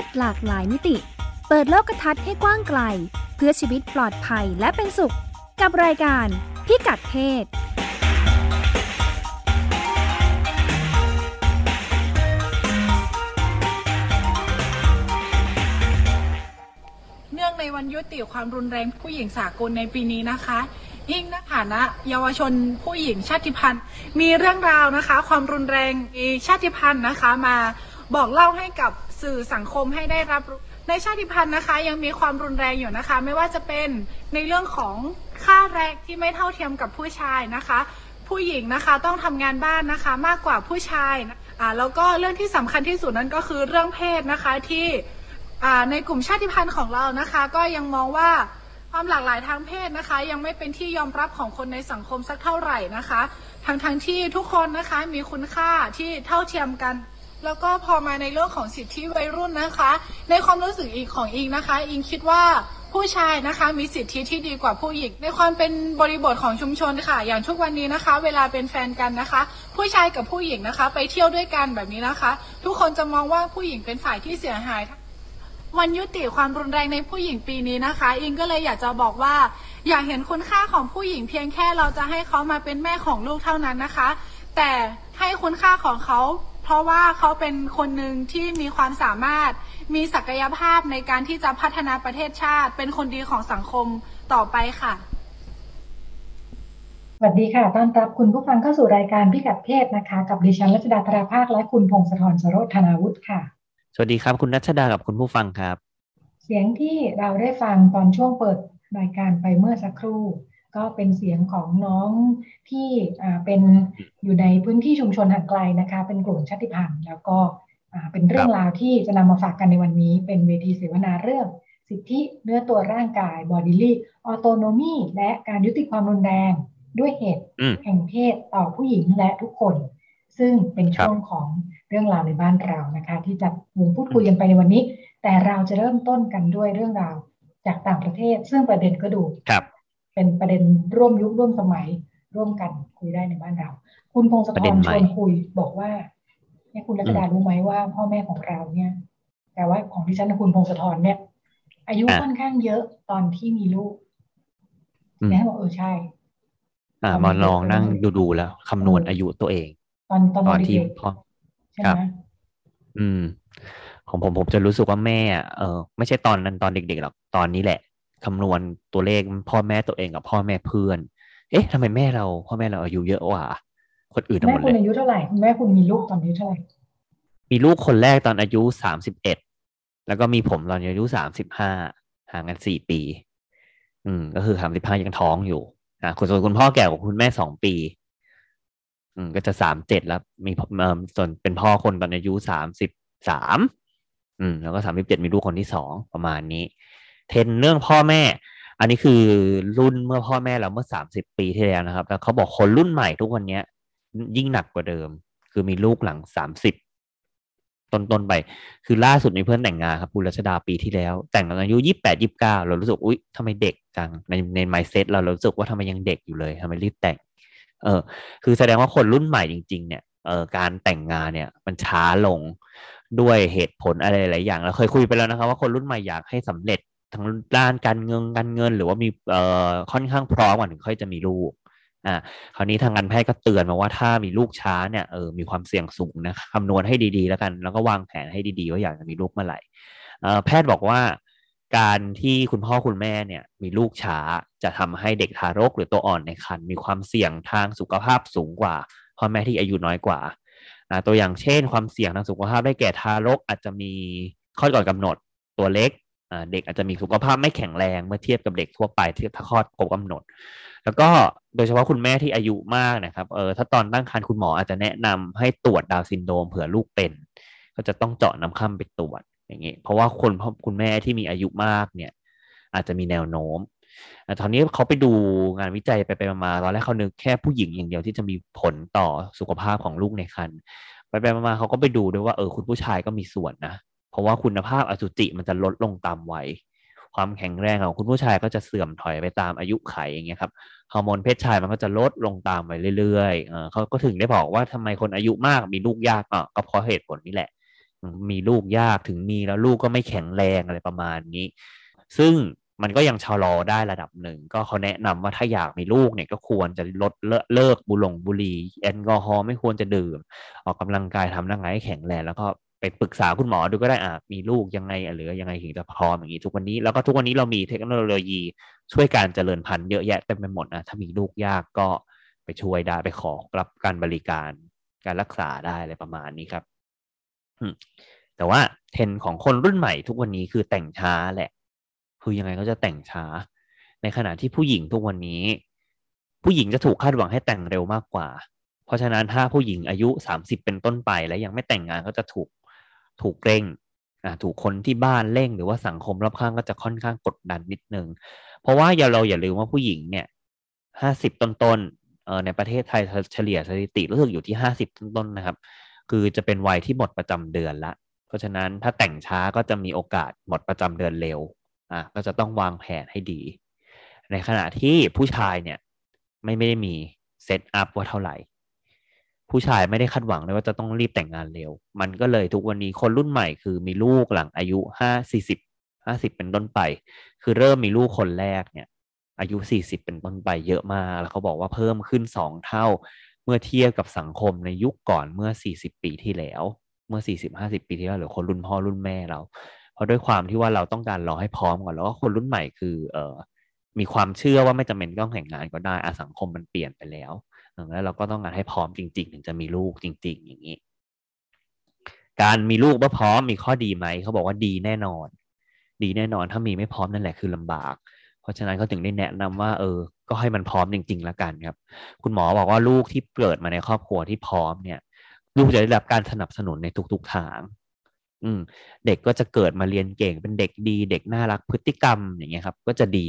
ศหลากหลายมิติ เปิดโลกทัศน์ให้กว้างไกล เพื่อชีวิตปลอดภัยและเป็นสุข กับรายการพิกัดเพศเนื่องในวันยุติความรุนแรงผู้หญิงสากลในปีนี้นะคะ ยิ่งในฐานะ เยาวชนผู้หญิงชาติพันธุ์ มีเรื่องราวนะคะ ความรุนแรงในชาติพันธุ์นะคะ มาบอกเล่าให้กับ สื่อสังคมให้ได้รับรู้ในชาติพันธุ์นะคะ ยังมีความรุนแรงอยู่นะคะ ไม่ว่าจะเป็นในเรื่องของค่าแรงที่ไม่เท่าเทียมกับผู้ชายนะคะ ผู้หญิงนะคะต้องทำงานบ้านนะคะมากกว่าผู้ชายอ่าแล้วก็เรื่องที่สำคัญที่สุดนั้นก็คือเรื่องเพศนะคะที่อ่าในกลุ่มชาติพันธุ์ของเรานะคะ ก็ยังมองว่าความหลากหลายทางเพศนะคะ ยังไม่เป็นที่ยอมรับของคนในสังคมสักเท่าไหร่นะคะ ทั้งทั้งที่ทุกคนนะคะมีคุณค่าที่เท่าเทียมกัน แล้วก็พอมาในเรื่องของสิทธิวัยรุ่นนะคะ ในความรู้สึกอีกของอิงนะคะ อิงคิดว่าผู้ชายนะคะมีสิทธิที่ดีกว่าผู้หญิงในความเป็นบริบทของชุมชนค่ะ อย่างทุกวันนี้นะคะ เวลาเป็นแฟนกันนะคะ ผู้ชายกับผู้หญิงนะคะ ไปเที่ยวด้วยกันแบบนี้นะคะ ทุกคนจะมองว่าผู้หญิงเป็นฝ่ายที่เสียหายวันยุติความรุนแรงในผู้หญิงปีนี้นะคะ อิงก็เลยอยากจะบอกว่า อยากเห็นคุณค่าของผู้หญิงเพียงแค่เราจะให้เขามาเป็นแม่ของลูกเท่านั้นนะคะ แต่ให้คุณค่าของเขา ราะว่าเขาเป็นคนหนึ่งที่มีความสามารถ มีศักยภาพในการที่จะพัฒนาประเทศชาติ เป็นคนดีของสังคมต่อไปค่ะสวัสดีค่ะ ต้อนรับคุณผู้ฟังเข้าสู่รายการพิกัดเพศนะคะ กับดิฉันรัชดาธราภาค และคุณพงศธรสโรธนาวุฒิค่ะ สวัสดีครับ คุณนัชดากับคุณผู้ฟังครับ เสียงที่เราได้ฟังตอนช่วงเปิดรายการไปเมื่อสักครู่ ก็เป็นเสียงของน้องที่อ่าเป็นอยู่ในพื้นที่ชุมชนห่างไกลนะคะ เป็นกลุ่มชาติพันธุ์แล้วก็อ่าเป็นเรื่องราวที่จะนำมาฝากกันในวันนี้ เป็นเวทีเสวนาเรื่อง สิทธิเนื้อตัวร่างกาย bodily autonomy และการยุติความรุนแรง ด้วยเหตุอืมแห่งเพศต่อผู้หญิงและทุกคน ซึ่งเป็นครับช่วงของเรื่องราวในบ้านเรานะคะ ที่จะวงพูดคุยกันไปในวันนี้ แต่เราจะเริ่มต้นกันด้วยเรื่องราวจากต่างประเทศ ซึ่งประเด็นก็ดูครับ เป็นประเด็นร่วมยุคร่วมสมัยร่วมกันคุยได้ในบ้านเรา คุณพงศประธเด็รนชใหม่วนคุยบอกว่าเนี่ยคุณรัชดารู้ไหมว่าพ่อแม่ของเราเนี่ย แต่ว่าของดิฉันกับคุณพงศธรเนี่ย อายุอะค่อนข้างเยอะตอนที่มีลูกอืมแม่บอกเออใช่ อ่าตอนมาเด็กๆลองนั่งเลยดูดูๆแล้วคำนวณเออออายุตัวเอง ตอนตอนตอนเด็ที่กพ่อๆใช่ครัไหบมอืมของผมผมจะรู้สึกว่าแม่อะเออไม่ใช่ตอนนั้นตอนเด็กๆหรอกตอนนี้แหละ คำนวณตัวเลขพ่อแม่ตัวเองกับพ่อแม่เพื่อน เอ๊ะทำไมแม่เรา พ่อแม่เราอายุเยอะกว่า คนอื่นทั้งแม่หมดคุเลณยอายุเท่าไหร่คุณแม่คุณมีลูกตอนอายุเท่าไหร่มีลูกคนแรกตอนอายุสามสิบเอ็ดแล้วก็มีผมตอนอายุสามสิบห้าห่างกันสี่ปี อืม ก็คือสามสิบห้ายังท้องอยู่อ่าคุณส่วนคุณพ่อแก่กว่าคุณแม่สองปี อืม ก็จะสามเจ็ดแล้ว มีเอ่อส่วนเป็นพ่อคนตอนอายุสามสิบสามอืม แล้วก็สามสิบเจ็ดมีลูกคนที่สองประมาณนี้ เทรนเรื่องพ่อแม่ อันนี้คือรุ่นเมื่อพ่อแม่เราเมื่อสามสิบปีที่แล้วนะครับ แล้วเขาบอกคนรุ่นใหม่ทุกวันเนี้ย ยิ่งหนักกว่าเดิม คือมีลูกหลังสามสิบต้นๆไป คือล่าสุดมีเพื่อนแต่งงานครับบุรัชดาปีที่แล้ว แต่งตอนอายุยี่แปดยี่เก้าเรารู้สึกอุ๊ยทำไมเด็กจังในในไมเซ็ตเราเรารู้สึกว่าทำไมยังเด็กอยู่เลยทำไมรีบแต่ง เออ คือแสดงว่าคนรุ่นใหม่จริง ๆ เนี่ยเออการแต่งงานเนี่ย มันช้าลงด้วยเหตุผลอะไรหลายอย่างเราเคยคุยไปแล้วนะครับ ว่าคนรุ่นใหม่อยากให้สำเร็จ ทั้งด้านการเงินการเงิน หรือว่ามีเอ่อค่อนข้างพร้อมก่อนถึงค่อยจะมีลูกอ่าคราวนี้ทางการแพทย์ก็เตือนมาว่าถ้ามีลูกช้าเนี่ยเออมีความเสี่ยงสูงนะคำนวณให้ดีๆ แล้วกัน แล้วก็วางแผนให้ดีๆว่าอยากจะมีลูกเมื่อไหร่เอ่อแพทย์บอกว่าการที่คุณพ่อคุณแม่เนี่ยมีลูกช้าจะทำให้เด็กทารกหรือตัวอ่อนในครรภ์มีความเสี่ยงทางสุขภาพสูงกว่าพ่อแม่ที่อายุน้อยกว่าตัวอย่างเช่น ความเสี่ยงทางสุขภาพได้แก่ทารกอาจจะมีคลอดก่อนกำหนดตัวเล็ก เด็กอาจจะมีสุขภาพไม่แข็งแรงเมื่อเทียบกับเด็กทั่วไปที่ถ้าคลอดครบกำหนด แล้วก็โดยเฉพาะคุณแม่ที่อายุมากนะครับเออถ้าตอนตั้งครรภ์คุณหมออาจจะแนะนำให้ตรวจดาวซินโดรมเผื่อลูกเป็นก็จะต้องเจาะน้ำค่ำไปตรวจอย่างนี้เพราะว่าคนคุณแม่ที่มีอายุมากเนี่ย อาจจะมีแนวโน้มตอนนี้เขาไปดูงานวิจัยไปไปมาตอนแรกเขานึกแค่ผู้หญิงอย่างเดียวที่จะมีผลต่อสุขภาพของลูกในครรภ์ไปไปมาเขาก็ไปดูด้วยว่าเออคุณผู้ชายก็มีส่วนนะ เพราะว่าคุณภาพอสุจิมันจะลดลงตามวัยความแข็งแรงของคุณผู้ชายก็จะเสื่อมถอยไปตามอายุไขอย่างเงี้ยครับฮอร์โมนเพศชายมันก็จะลดลงตามไปเรื่อยๆเขาก็ถึงได้บอกว่าทำไมคนอายุมากมีลูกยากอะก็เพราะเหตุผลนี้แหละ มีลูกยากถึงมีแล้วลูกก็ไม่แข็งแรงอะไรประมาณนี้ ซึ่งมันก็ยังชะลอได้ระดับหนึ่ง ก็เขาแนะนำว่าถ้าอยากมีลูกเนี่ยก็ควรจะลดเลิกบุหรี่แอลกอฮอล์ไม่ควรจะดื่ม ออกกำลังกายทำร่างกายให้แข็งแรงแล้วก็ ไปปรึกษาคุณหมอดูก็ได้อะมีลูกยังไงหรือยังไงถึงจะพร้อมอย่างนี้ทุกวันนี้แล้วก็ทุกวันนี้เรามีเทคโนโลยีช่วยการเจริญพันธุ์เยอะแยะเต็มไปหมดนะถ้ามีลูกยากก็ไปช่วยได้ไปขอรับการบริการการรักษาได้อะไรประมาณนี้ครับแต่ว่าเทรนของคนรุ่นใหม่ทุกวันนี้คือแต่งช้าแหละคือยังไงก็จะแต่งช้า ในขณะที่ผู้หญิงทุกวันนี้ ผู้หญิงจะถูกคาดหวังให้แต่งเร็วมากกว่า เพราะฉะนั้นถ้าผู้หญิงอายุสามสิบเป็นต้นไป แล้วยังไม่แต่งงานก็จะถูก ถูกเร่งถูกคนที่บ้านเร่งหรือว่าสังคมรอบข้างก็จะค่อนข้างกดดันนิดนึง เพราะว่าอย่าเราอย่าลืมว่าผู้หญิงเนี่ยห้าสิบต้นๆในประเทศไทยเฉลี่ยสถิติรู้สึกอยู่ที่ห้าสิบต้นๆนะครับ คือจะเป็นวัยที่หมดประจำเดือนละ เพราะฉะนั้นถ้าแต่งช้าก็จะมีโอกาสหมดประจำเดือนเร็วอะก็จะต้องวางแผนให้ดี ในขณะที่ผู้ชายเนี่ยไม่ไม่ได้มีเซตอัพว่าเท่าไหร่ ผู้ชายไม่ได้คาดหวังเลยว่าจะต้องรีบแต่งงานเร็ว มันก็เลยทุกวันนี้คนรุ่นใหม่คือมีลูกหลังอายุห้าสี่สิบห้าสิบเป็นต้นไป คือเริ่มมีลูกคนแรกเนี่ย อายุสี่สิบเป็นต้นไปเยอะมาก แล้วเขาบอกว่าเพิ่มขึ้นสองเท่า เมื่อเทียบกับสังคมในยุคก่อนเมื่อสี่สิบปีที่แล้ว เมื่อสี่สิบห้าสิบปีที่แล้วหรือคนรุ่นพ่อรุ่นแม่เรา เพราะด้วยความที่ว่าเราต้องการรอให้พร้อมก่อนแล้วก็คนรุ่นใหม่คือ เออมีความเชื่อว่าไม่จำเป็นต้องแต่งงานก็ได้อาสังคมมันเปลี่ยนไปแล้ว แล้วเราก็ต้องการให้พร้อมจริง ๆ ถึงจะมีลูกจริง ๆ อย่างนี้ การมีลูกว่าพร้อมมีข้อดีไหมเขาบอกว่าดีแน่นอน ดีแน่นอนถ้ามีไม่พร้อมนั่นแหละคือลำบาก เพราะฉะนั้นเขาถึงได้แนะนำว่า เออ ก็ให้มันพร้อมจริง ๆ แล้วกันครับ คุณหมอบอกว่าลูกที่เกิดมาในครอบครัวที่พร้อมเนี่ย ลูกจะได้รับการสนับสนุนในทุกๆทางอืมเด็กก็จะเกิดมาเรียนเก่งเป็นเด็กดี เด็กน่ารักพฤติกรรมอย่างเงี้ยครับ ก็จะดี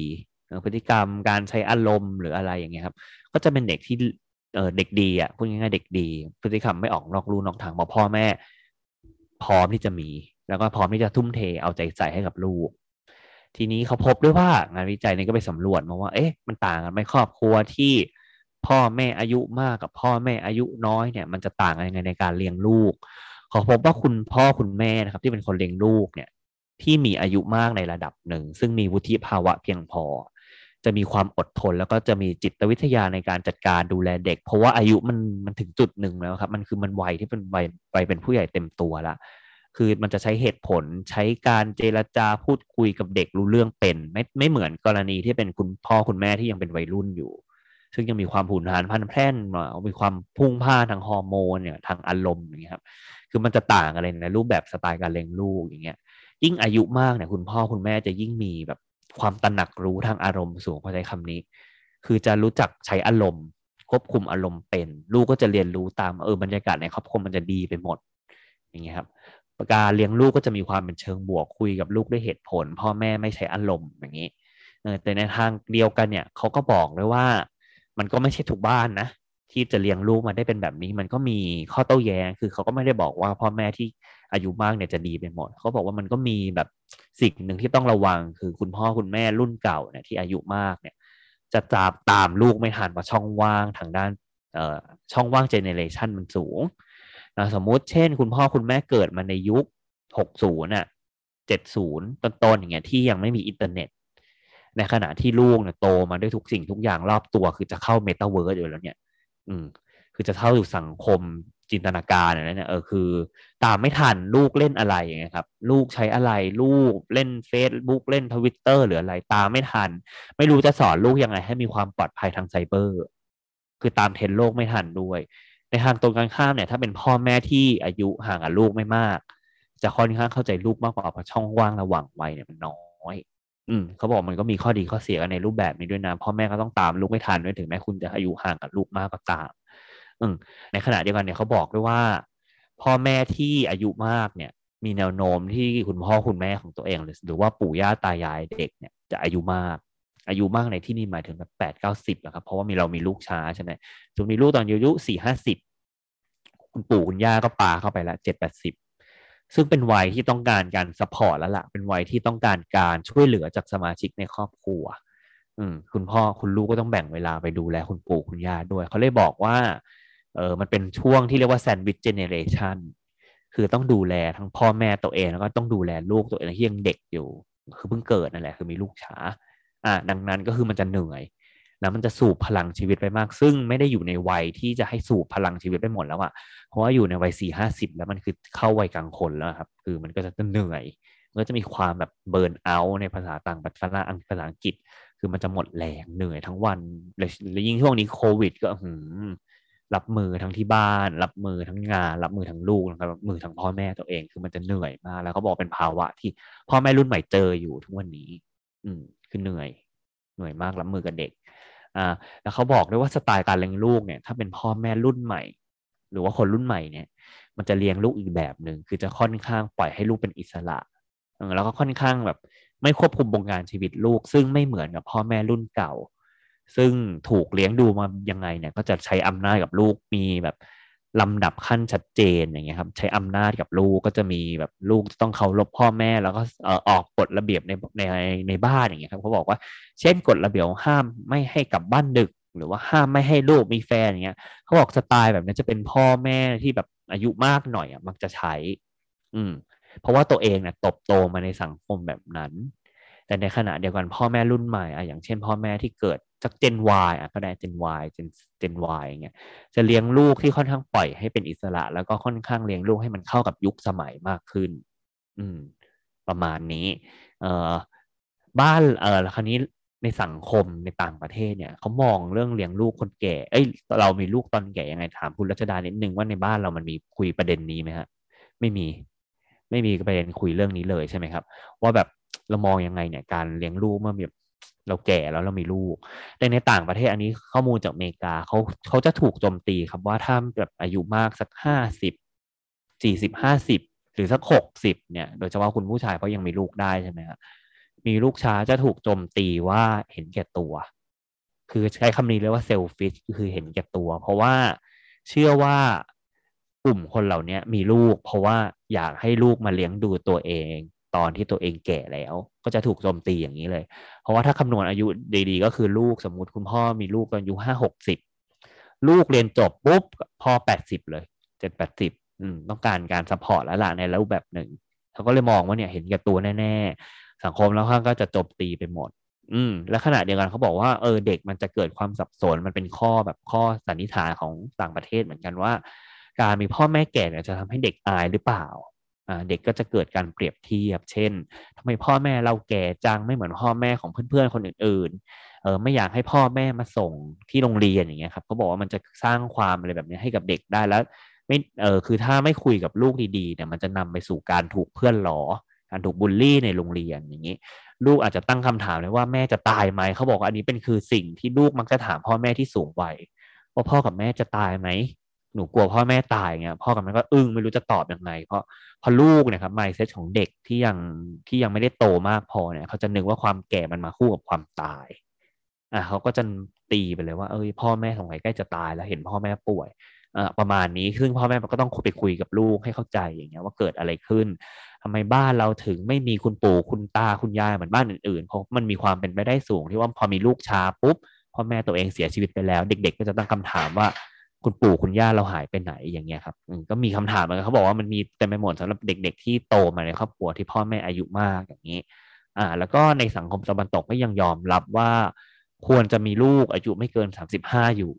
พฤติกรรมการใช้อารมณ์หรืออะไรอย่างเงี้ยครับ ก็จะเป็นเด็กที่ เออเด็กดีอะพูดง่ายๆเด็กดี พฤติกรรมไม่ออกนอกลู่นอกทางบอกพ่อแม่ พร้อมที่จะมี แล้วก็พร้อมที่จะทุ่มเทเอาใจใส่ให้กับลูก ทีนี้เขาพบด้วยว่างานวิจัยนี้ก็ไปสำรวจมาว่า เอ๊ะมันต่างกันไหมครอบครัวที่พ่อแม่อายุมากกับพ่อแม่อายุน้อยเนี่ย มันจะต่างกันยังไงในการเลี้ยงลูกเขาพบว่าคุณพ่อคุณแม่นะครับ ที่เป็นคนเลี้ยงลูกเนี่ย ที่มีอายุมากในระดับหนึ่ง ซึ่งมีวุฒิภาวะเพียงพอ จะมีความอดทน แล้วก็จะมีจิตวิทยาในการจัดการดูแลเด็ก เพราะว่าอายุมันมันถึงจุดหนึ่งแล้วครับ มันคือมันวัยที่เป็นวัยวัยเป็นผู้ใหญ่เต็มตัวละคือมันจะใช้เหตุผลใช้การเจรจาพูดคุยกับเด็กรู้เรื่องเป็น ไม่ไม่เหมือนกรณีที่เป็นคุณพ่อคุณแม่ที่ยังเป็นวัยรุ่นอยู่ ซึ่งยังมีความผุนหานพันแพร่นมีความพุ่งพ่านทางฮอร์โมนเนี่ยทางอารมณ์อย่างเงี้ยครับคือมันจะต่างอะไรในรูปแบบสไตล์การเลี้ยงลูกอย่างเงี้ยยิ่งอายุมากเนี่ยคุณพ่อคุณแม่จะยิ่งมีแบบ ความตระหนักรู้ทางอารมณ์สูงพอใช้คำนี้ คือจะรู้จักใช้อารมณ์ควบคุมอารมณ์เป็น ลูกก็จะเรียนรู้ตามเออบรรยากาศในครอบครัวมันจะดีไปหมด อย่างเงี้ยครับการเลี้ยงลูกก็จะมีความเป็นเชิงบวกคุยกับลูกด้วยเหตุผล พ่อแม่ไม่ใช้อารมณ์อย่างนี้แต่ในทางเดียวกันเนี่ยเขาก็บอกเลยว่า มันก็ไม่ใช่ทุกบ้านนะ ที่จะเลี้ยงลูกมาได้เป็นแบบนี้มันก็มีข้อโต้แย้งคือเขาก็ไม่ได้บอกว่าพ่อแม่ที่อายุมากเนี่ยจะดีไปหมด เขาบอกว่ามันก็มีแบบสิ่งหนึ่งที่ต้องระวังคือคุณพ่อคุณแม่รุ่นเก่าเนี่ยที่อายุมากเนี่ย จะตามตามลูกไม่ทันว่าช่องว่างทางด้านเอ่อช่องว่างเจเนเรชันมันสูงนะสมมุติเช่น คุณพ่อคุณแม่เกิดมาในยุค60น่ะ70ต้นๆอย่างเงี้ยที่ยังไม่มีอินเทอร์เน็ต ในขณะที่ลูกเนี่ยโตมาด้วยทุกสิ่งทุกอย่างรอบตัวคือจะเข้าเมตาเวิร์สอยู่แล้วเนี่ย อืม คือจะเข้าอยู่สังคมจินตนาการอะไรเนี่ยเออคือ ตามไม่ทันลูกเล่นอะไรอย่างเงี้ยครับ ลูกใช้อะไรลูกเล่นเฟซบุ๊กเล่นทวิตเตอร์หรืออะไร ตามไม่ทัน ไม่รู้จะสอนลูกยังไง ให้มีความปลอดภัยทางไซเบอร์ คือตามเทรนโลกไม่ทันด้วย ในทางตรงกันข้ามเนี่ย ถ้าเป็นพ่อแม่ที่อายุห่างกับลูกไม่มาก จะค่อนข้างเข้าใจลูกมากกว่าเพราะช่องว่างระหว่างวัยเนี่ยมันน้อย อืมเขาบอกมันก็มีข้อดีข้อเสียกันในรูปแบบนี้ด้วยนะพ่อแม่ก็ต้องตามลูกไม่ทันด้วยถึงแม้คุณจะอายุห่างกับลูกมากก็ตาม อืมในขณะเดียวกันเนี่ยเขาบอกด้วยว่า พ่อแม่ที่อายุมากเนี่ย มีแนวโน้มที่คุณพ่อคุณแม่ของตัวเอง หรือว่าปู่ย่าตายายเด็กเนี่ยจะอายุมากอายุมากในที่นี้หมายถึงแบบแปดเก้าสิบนะครับเพราะว่ามีเรามีลูกช้าใช่ไหมส่วนมีลูกตอนอายุสี่ห้าสิบคุณปู่คุณย่าก็ปาเข้าไปละเจ็ดแปดสิบ ซึ่งเป็นวัยที่ต้องการการ support แล้วละ่ะ เป็นวัยที่ต้องการการช่วยเหลือจากสมาชิกในครอบครัว อืม คุณพ่อคุณลูกก็ต้องแบ่งเวลาไปดูแลคุณปู่คุณย่าด้วย เขาเลยบอกว่า เออมันเป็นช่วงที่เรียกว่า sandwich generation คือต้องดูแลทั้งพ่อแม่ตัวเองแล้วก็ต้องดูแลลูกตัวเองที่ยังเด็กอยู่ คือเพิ่งเกิดนั่นแหละคือมีลูกช้า อ่าดังนั้นก็คือมันจะเหนื่อย แล้วมันจะสูบพลังชีวิตไปมาก ซึ่งไม่ได้อยู่ในวัยที่จะให้สูบพลังชีวิตไปหมดแล้วอะเพราะว่าอยู่ในวัยสี่ห้าสิบแล้วมันคือเข้าวัยกลางคนแล้วครับ คือมันก็จะเหนื่อยมันก็จะมีความแบบเบิร์นเอาท์ในภาษาต่างประเทศภาษาอังกฤษ คือมันจะหมดแรงเหนื่อยทั้งวันและยิ่งช่วงนี้โควิด ก็หืมรับมือทั้งที่บ้าน รับมือทั้งงาน รับมือทั้งลูกรับมือทั้งพ่อแม่ตัวเอง คือมันจะเหนื่อยมาก แล้วเขาบอกเป็นภาวะที่พ่อแม่รุ่นใหม่เจออยู่ทุกวันนี้ อืมคือเหนื่อย เหนื่อยมากรับมือกับเด็ก อ่าแล้วเขาบอกด้วยว่าสไตล์การเลี้ยงลูกเนี่ยถ้าเป็นพ่อแม่รุ่นใหม่ หรือว่าคนรุ่นใหม่เนี่ย มันจะเลี้ยงลูกอีกแบบหนึ่งคือจะค่อนข้างปล่อยให้ลูกเป็นอิสระแล้วก็ค่อนข้างแบบไม่ควบคุมวงการชีวิตลูก ซึ่งไม่เหมือนกับพ่อแม่รุ่นเก่า ซึ่งถูกเลี้ยงดูมายังไงเนี่ย ก็จะใช้อำนาจกับลูกมีแบบ ลำดับขั้นชัดเจนอย่างเงี้ยครับ ใช้อำนาจกับลูกก็จะมีแบบลูกต้องเคารพพ่อแม่ แล้วก็ออกกฎระเบียบในในในบ้านอย่างเงี้ยครับเขาบอกว่าเช่นกฎระเบียบห้ามไม่ให้กลับบ้านดึก หรือว่าห้ามไม่ให้ลูกมีแฟนอย่างเงี้ยเขาบอกสไตล์แบบนี้จะเป็นพ่อแม่ที่แบบอายุมากหน่อยอะมักจะใช้ อืม เพราะว่าตัวเองเนี่ยตบโตมาในสังคมแบบนั้น แต่ในขณะเดียวกันพ่อแม่รุ่นใหม่อะอย่างเช่น พ่อแม่ที่เกิด สักเจน Y อะก็ได้เจน Y เจนเจน Y เงี้ยจะเลี้ยงลูกที่ค่อนข้างปล่อยให้เป็นอิสระ แล้วก็ค่อนข้างเลี้ยงลูกให้มันเข้ากับยุคสมัยมากขึ้น อืม ประมาณนี้ เอ่อบ้านเอ่อคราวนี้ในสังคมในต่างประเทศเนี่ยเขามองเรื่องเลี้ยงลูกคนแก่ เอ้ย เรามีลูกตอนแก่ยังไงถามคุณรัชดานิดนึงว่าในบ้านเรามันมีคุยประเด็นนี้ไหมฮะ ไม่มี ไม่มีประเด็นคุยเรื่องนี้เลยใช่ไหมครับ ว่าแบบเรามองยังไงเนี่ยการเลี้ยงลูกเมื่อแบบ เราแก่แล้วเรามีลูก แต่ในต่างประเทศอันนี้ข้อมูลจากอเมริกาเขาเขาจะถูกโจมตีครับว่าถ้าแบบอายุมากสักห้าสิบสี่สิบห้าสิบหรือสักหกสิบเนี่ย โดยเฉพาะคุณผู้ชายเพราะยังมีลูกได้ใช่ไหมครับมีลูกช้าจะถูกโจมตีว่าเห็นแก่ตัว คือใช้คำนี้เรียกว่าเซลฟิชคือเห็นแก่ตัว เพราะว่าเชื่อว่ากลุ่มคนเหล่านี้มีลูก เพราะว่าอยากให้ลูกมาเลี้ยงดูตัวเอง ตอนที่ตัวเองแก่แล้ว ก็จะถูกโจมตีอย่างนี้เลย เพราะว่าถ้าคำนวณอายุดีๆ ก็คือลูกสมมุติคุณพ่อมีลูกตอนอายุห้าหกสิบลูกเรียนจบปุ๊บพ่อแปดสิบเลยเจ็ดแปดสิบต้องการการ support แล้วล่ะในรูปแบบหนึ่งเขาก็เลยมองว่าเนี่ยเห็นแก่ตัวแน่ๆ สังคมรอบข้างก็จะโจมตีไปหมด อืม และขณะเดียวกันเขาบอกว่าเออเด็กมันจะเกิดความสับสนมันเป็นข้อแบบข้อสันนิษฐานของต่างประเทศเหมือนกันว่า การมีพ่อแม่แก่เนี่ยจะทำให้เด็กอายหรือเปล่า เด็กก็จะเกิดการเปรียบเทียบ เช่นทำไมพ่อแม่เราแก่จังไม่เหมือนพ่อแม่ของเพื่อนๆคนอื่นๆเออไม่อยากให้พ่อแม่มาส่งที่โรงเรียนอย่างเงี้ยครับเขาบอกว่ามันจะสร้างความอะไรแบบนี้ให้กับเด็กได้แล้วไม่เออคือถ้าไม่คุยกับลูกดีๆเนี่ยมันจะนำไปสู่การถูกเพื่อนหลอการถูกบูลลี่ในโรงเรียนอย่างนี้ ลูกอาจจะตั้งคำถามเลยว่าแม่จะตายไหมเขาบอกว่าอันนี้เป็นคือสิ่งที่ลูกมักจะถามพ่อแม่ที่สูงวัยว่าพ่อกับแม่จะตายไหม หนูกลัวพ่อแม่ตายเงี้ยพ่อกับแม่ก็อึ้งไม่รู้จะตอบยังไง เพราะพอลูกเนี่ยครับไมเซ็ตของเด็กที่ยังที่ยังไม่ได้โตมากพอเนี่ย เขาจะนึกว่าความแก่มันมาคู่กับความตายอะเขาก็จะตีไปเลยว่าเอ้ยพ่อแม่สงสัยใกล้จะตายแล้วเห็นพ่อแม่ป่วยอะประมาณนี้ซึ่งพ่อแม่ก็ต้องไปคุยกับลูกให้เข้าใจอย่างเงี้ยว่าเกิดอะไรขึ้นทำไมบ้านเราถึงไม่มีคุณปู่คุณตาคุณยายเหมือนบ้านอื่นๆเพราะมันมีความเป็นไปได้สูงที่ว่าพอมีลูกช้าปุ๊บพ่อแม่ตัวเองเสียชีวิตไปแล้ว เด็ก ๆ ก็จะตั้งคำถามว่า คุณปู่คุณย่าเราหายไปไหนอย่างเงี้ยครับก็มีคำถามเหมือนกันเขาบอกว่ามันมีเต็มไปหมดสำหรับเด็ก ๆ ที่โตมาในครอบครัวที่พ่อแม่อายุมากอย่างนี้ อ่า แล้วก็ในสังคมตะวันตกก็ยังยอมรับว่า ควรจะมีลูกอายุไม่เกินสามสิบห้าอยู่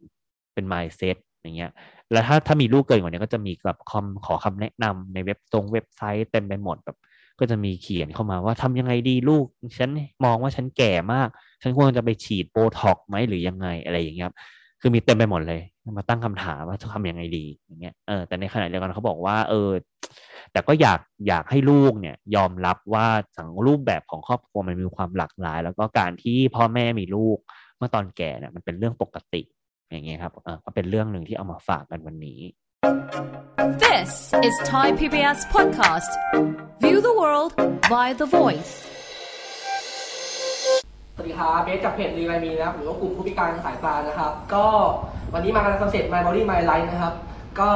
เป็นไมซ์เซ็ตอย่างเงี้ย แล้วถ้าถ้ามีลูกเกินกว่านี้ก็จะมีแบบคำขอคำแนะนำในเว็บตรงเว็บไซต์เต็มไปหมดแบบก็จะมีเขียนเข้ามาว่าทำยังไงดีลูก ฉันมองว่าฉันแก่มาก ฉันควรจะไปฉีดโบท็อกไหมหรือยังไงอะไรอย่างเงี้ย คือมีเต็มไปหมดเลย มาตั้งคำถามว่าจะทำยังไงดีอย่างเงี้ยเออแต่ในขณะเดียวกันเขาบอกว่า เออ แต่ก็อยากอยากให้ลูกเนี่ย ยอมรับว่าสังรูปแบบของครอบครัวมันมีความหลากหลาย แล้วก็การที่พ่อแม่มีลูกเมื่อตอนแก่เนี่ยมันเป็นเรื่องปกติ อย่างเงี้ยครับเออก็เป็นเรื่องหนึ่งที่เอามาฝากกันวันนี้ This is Thai PBS podcast View the world via the voice สวัสดีครับเบสจากเพจรีไลมีนะครับหรือว่ากลุ่มผู้พิการสายตานะครับ ก็วันนี้มากัน concept My Body My Life นะครับ ก็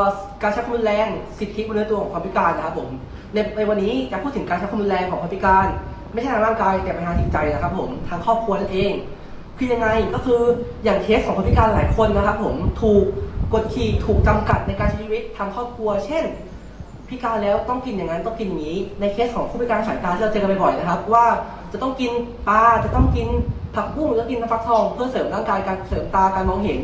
การใช้ความรุนแรงสิทธิบนเนื้อตัวของความพิการนะครับผมในในวันนี้จะพูดถึงการใช้ความรุนแรงของความพิการ ไม่ใช่ทางร่างกายแต่เป็นทางจิตใจนะครับ ผมทางครอบครัวนั่นเอง คือยังไงก็คืออย่างเคสของคนพิการหลายคนนะครับ ผมถูกกดขี่ถูกจำกัดในการใช้ชีวิตทางครอบครัว เช่น พิการแล้วต้องกินอย่างนั้นต้องกินอย่างนี้ ในเคสของผู้พิการสายตาที่เราเจอกันบ่อยๆนะครับ ว่าจะต้องกินปลาจะต้องกินผักบุ้งหรือจะกินน้ำฟักทอง เพื่อเสริมร่างกายการเสริมตาการมองเห็น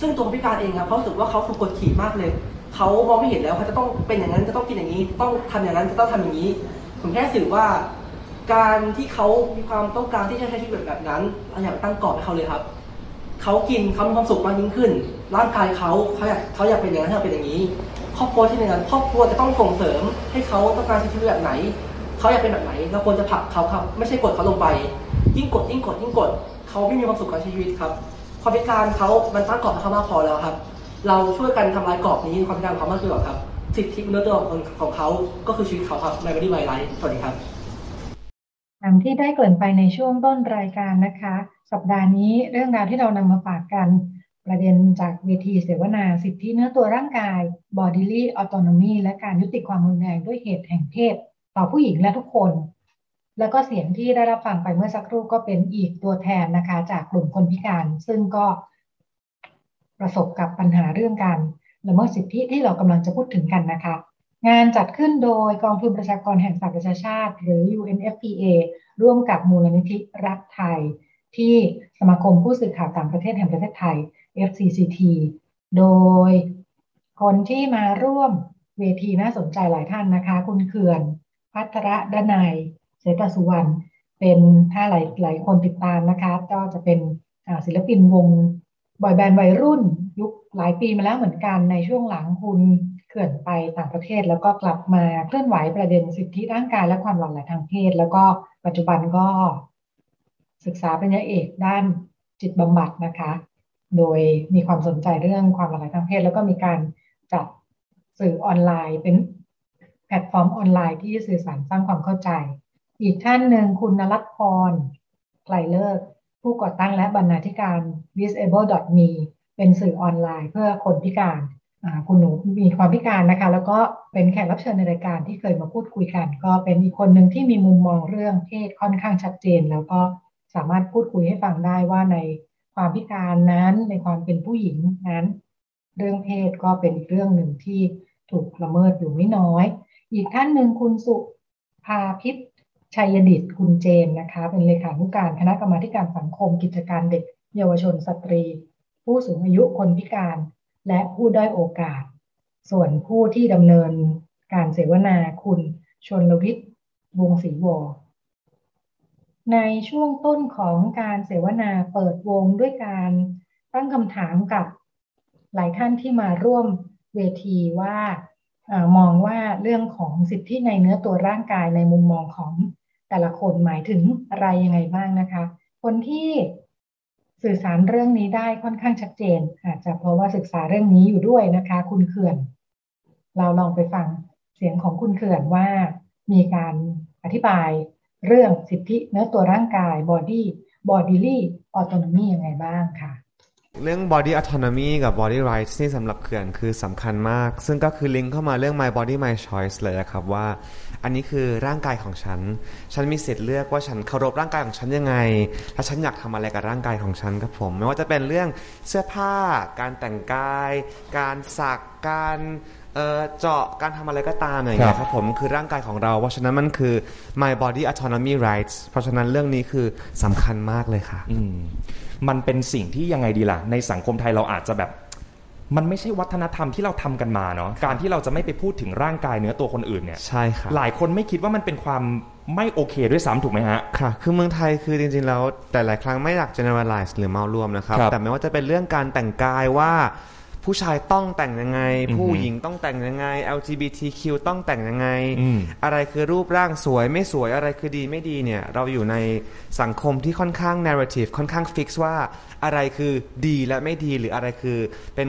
ซึ่งตัวผู้พิการเองครับเขาสึกว่าเขาถูกกดขี่มากเลยเขามองไม่เห็นแล้วเขาจะต้องเป็นอย่างนั้นจะต้องกินอย่างนี้ต้องทำอย่างนั้นจะต้องทำอย่างนี้ ผมแค่สื่อว่า การที่เขามีความต้องการที่จะใช้ชีวิตแบบนั้นเราอยากตั้งกรอบให้เขาเลยครับเขากินเขามีความสุขมากยิ่งขึ้น ร่างกายเขาเขาอยากเขาอยากเป็นอย่างนั้นเขาอยากเป็นอย่างนี้ ครอบครัวที่เป็นอย่างนั้นครอบครัวจะต้องส่งเสริมให้เขาต้องการใช้ชีวิตแบบไหน เขาอยากเป็นแบบไหนเราควรจะผลักเขาครับ ไม่ใช่กดเขาลงไป ยิ่งกดยิ่งกดยิ่งกด เขาไม่มีความสุขกับชีวิตครับความพิการเขามันตั้งกรอบเขามากพอแล้วครับ เราช่วยกันทำลายกรอบนี้ความพิการของเขามากขึ้นหรอครับ สิทธิมนุษยชนของของเขาก็คือชีวิตเขาครับในวันที่ไวไลท์สวัสดีครับตามที่ได้เกริ่นไปในช่วงต้นรายการนะคะ สัปดาห์นี้เรื่องราวที่เรานำมาฝากกัน ประเด็นจากเวทีเสวนาสิทธิเนื้อตัวร่างกาย bodily autonomy และการยุติความรุนแรงด้วยเหตุแห่งเพศต่อผู้หญิงและทุกคน แล้วก็เสียงที่ได้รับฟังไปเมื่อสักครู่ก็เป็นอีกตัวแทนนะคะ จากกลุ่มคนพิการ ซึ่งก็ประสบกับปัญหาเรื่องการละเมิดสิทธิที่เรากำลังจะพูดถึงกันนะคะ งานจัดขึ้นโดยกองทุนประชากรแห่งสหประชาชาติ หรือ UNFPA ร่วมกับมูลนิธิรักไทย ที่สมาคมผู้สื่อข่าวต่างประเทศแห่งประเทศไทย FCCT โดยคนที่มาร่วมเวทีน่าสนใจหลายท่านนะคะ คุณเขื่อน พัทระดนัยเศรษฐสุวรรณเป็นถ้าหลายหลายคนติดตามนะคะ ก็จะเป็นศิลปินวงบอยแบนด์วัยรุ่น ยุคหลายปีมาแล้วเหมือนกันในช่วงหลังคุณเขื่อนไปต่างประเทศ แล้วก็กลับมาเคลื่อนไหวประเด็นสิทธิร่างกายและความหลากหลายทางเพศ แล้วก็ปัจจุบันก็ศึกษาปริญญาเอกด้านจิตบำบัดนะคะ โดยมีความสนใจเรื่องความหลากหลายทางเพศ แล้วก็มีการจัดสื่อออนไลน์ เป็นแพลตฟอร์มออนไลน์ที่สื่อสารสร้างความเข้าใจ อีกท่านหนึ่งคุณนลัทพรไกรฤกษ์ ผู้ก่อตั้งและบรรณาธิการ ThisAble.me เป็นสื่อออนไลน์เพื่อคนพิการคุณหนูมีความพิการนะคะ แล้วก็เป็นแขกรับเชิญในรายการที่เคยมาพูดคุยกัน ก็เป็นอีกคนหนึ่งที่มีมุมมองเรื่องเพศค่อนข้างชัดเจน แล้วก็สามารถพูดคุยให้ฟังได้ว่าใน ความพิการนั้นในความเป็นผู้หญิงนั้น เรื่องเพศก็เป็นอีกเรื่องหนึ่งที่ถูกละเมิดอยู่ไม่น้อย อีกท่านหนึ่งคุณสุภาพิษชัยดิตคุณเจนนะคะ เป็นเลขานุการคณะกรรมาการสังคมกิจการเด็ก เยาวชนสตรี ผู้สูงอายุคนพิการ และผู้ด้อยโอกาส ส่วนผู้ที่ดำเนินการเสวนาคุณชนลวิทย์วงศรีวอ ในช่วงต้นของการเสวนาเปิดวงด้วยการตั้งคำถามกับหลายท่านที่มาร่วมเวทีว่าอมองว่าเรื่องของสิทธิในเนื้อตัวร่างกายในมุมมองของแต่ละคนหมายถึงอะไรยังไงบ้างนะคะ คนที่สื่อสารเรื่องนี้ได้ค่อนข้างชัดเจน อาจจะเพราะว่าศึกษาเรื่องนี้อยู่ด้วยนะคะ คุณเขื่อน เราลองไปฟังเสียงของคุณเขื่อนว่ามีการอธิบาย เรื่องสิทธิเนื้อตัวร่างกาย body bodily autonomy ยังไงบ้างค่ะ เรื่อง body autonomy กับ body rights นี่สำหรับเขื่อนคือสำคัญมาก ซึ่งก็คือลิงก์เข้ามาเรื่อง my body my choice เลยนะครับว่า อันนี้คือร่างกายของฉัน ฉันมีสิทธิ์เลือกว่าฉันเคารพร่างกายของฉันยังไงถ้าฉันอยากทำอะไรกับร่างกายของฉันครับผม ไม่ว่าจะเป็นเรื่องเสื้อผ้า การแต่งกาย การสักการ เจาะการทำอะไรก็ตามอย่างเงี้ยครับผมคือร่างกายของเรา เพราะฉะนั้นมันคือ my body autonomy rights เพราะฉะนั้นเรื่องนี้คือสำคัญมากเลยค่ะมันเป็นสิ่งที่ยังไงดีล่ะ ในสังคมไทยเราอาจจะแบบ มันไม่ใช่วัฒนธรรมที่เราทำกันมาเนาะการที่เราจะไม่ไปพูดถึงร่างกายเนื้อตัวคนอื่นเนี่ย ใช่ค่ะ หลายคนไม่คิดว่ามันเป็นความไม่โอเคด้วยซ้ำถูกไหมฮะ ค่ะ คือเมืองไทยคือจริงๆ แล้วแต่หลายครั้งไม่อยาก generalize หรือเมารวมนะครับ ครับแต่ไม่ว่าจะเป็นเรื่องการแต่งกายว่า ผู้ชายต้องแต่งยังไงอือฮึผู้หญิงต้องแต่งยังไง LGBTQ ต้องแต่งยังไงอืมอะไรคือรูปร่างสวยไม่สวยอะไรคือดีไม่ดีเนี่ย เราอยู่ในสังคมที่ค่อนข้าง narrative ค่อนข้าง fix ว่าอะไรคือดีและไม่ดีหรืออะไรคือเป็น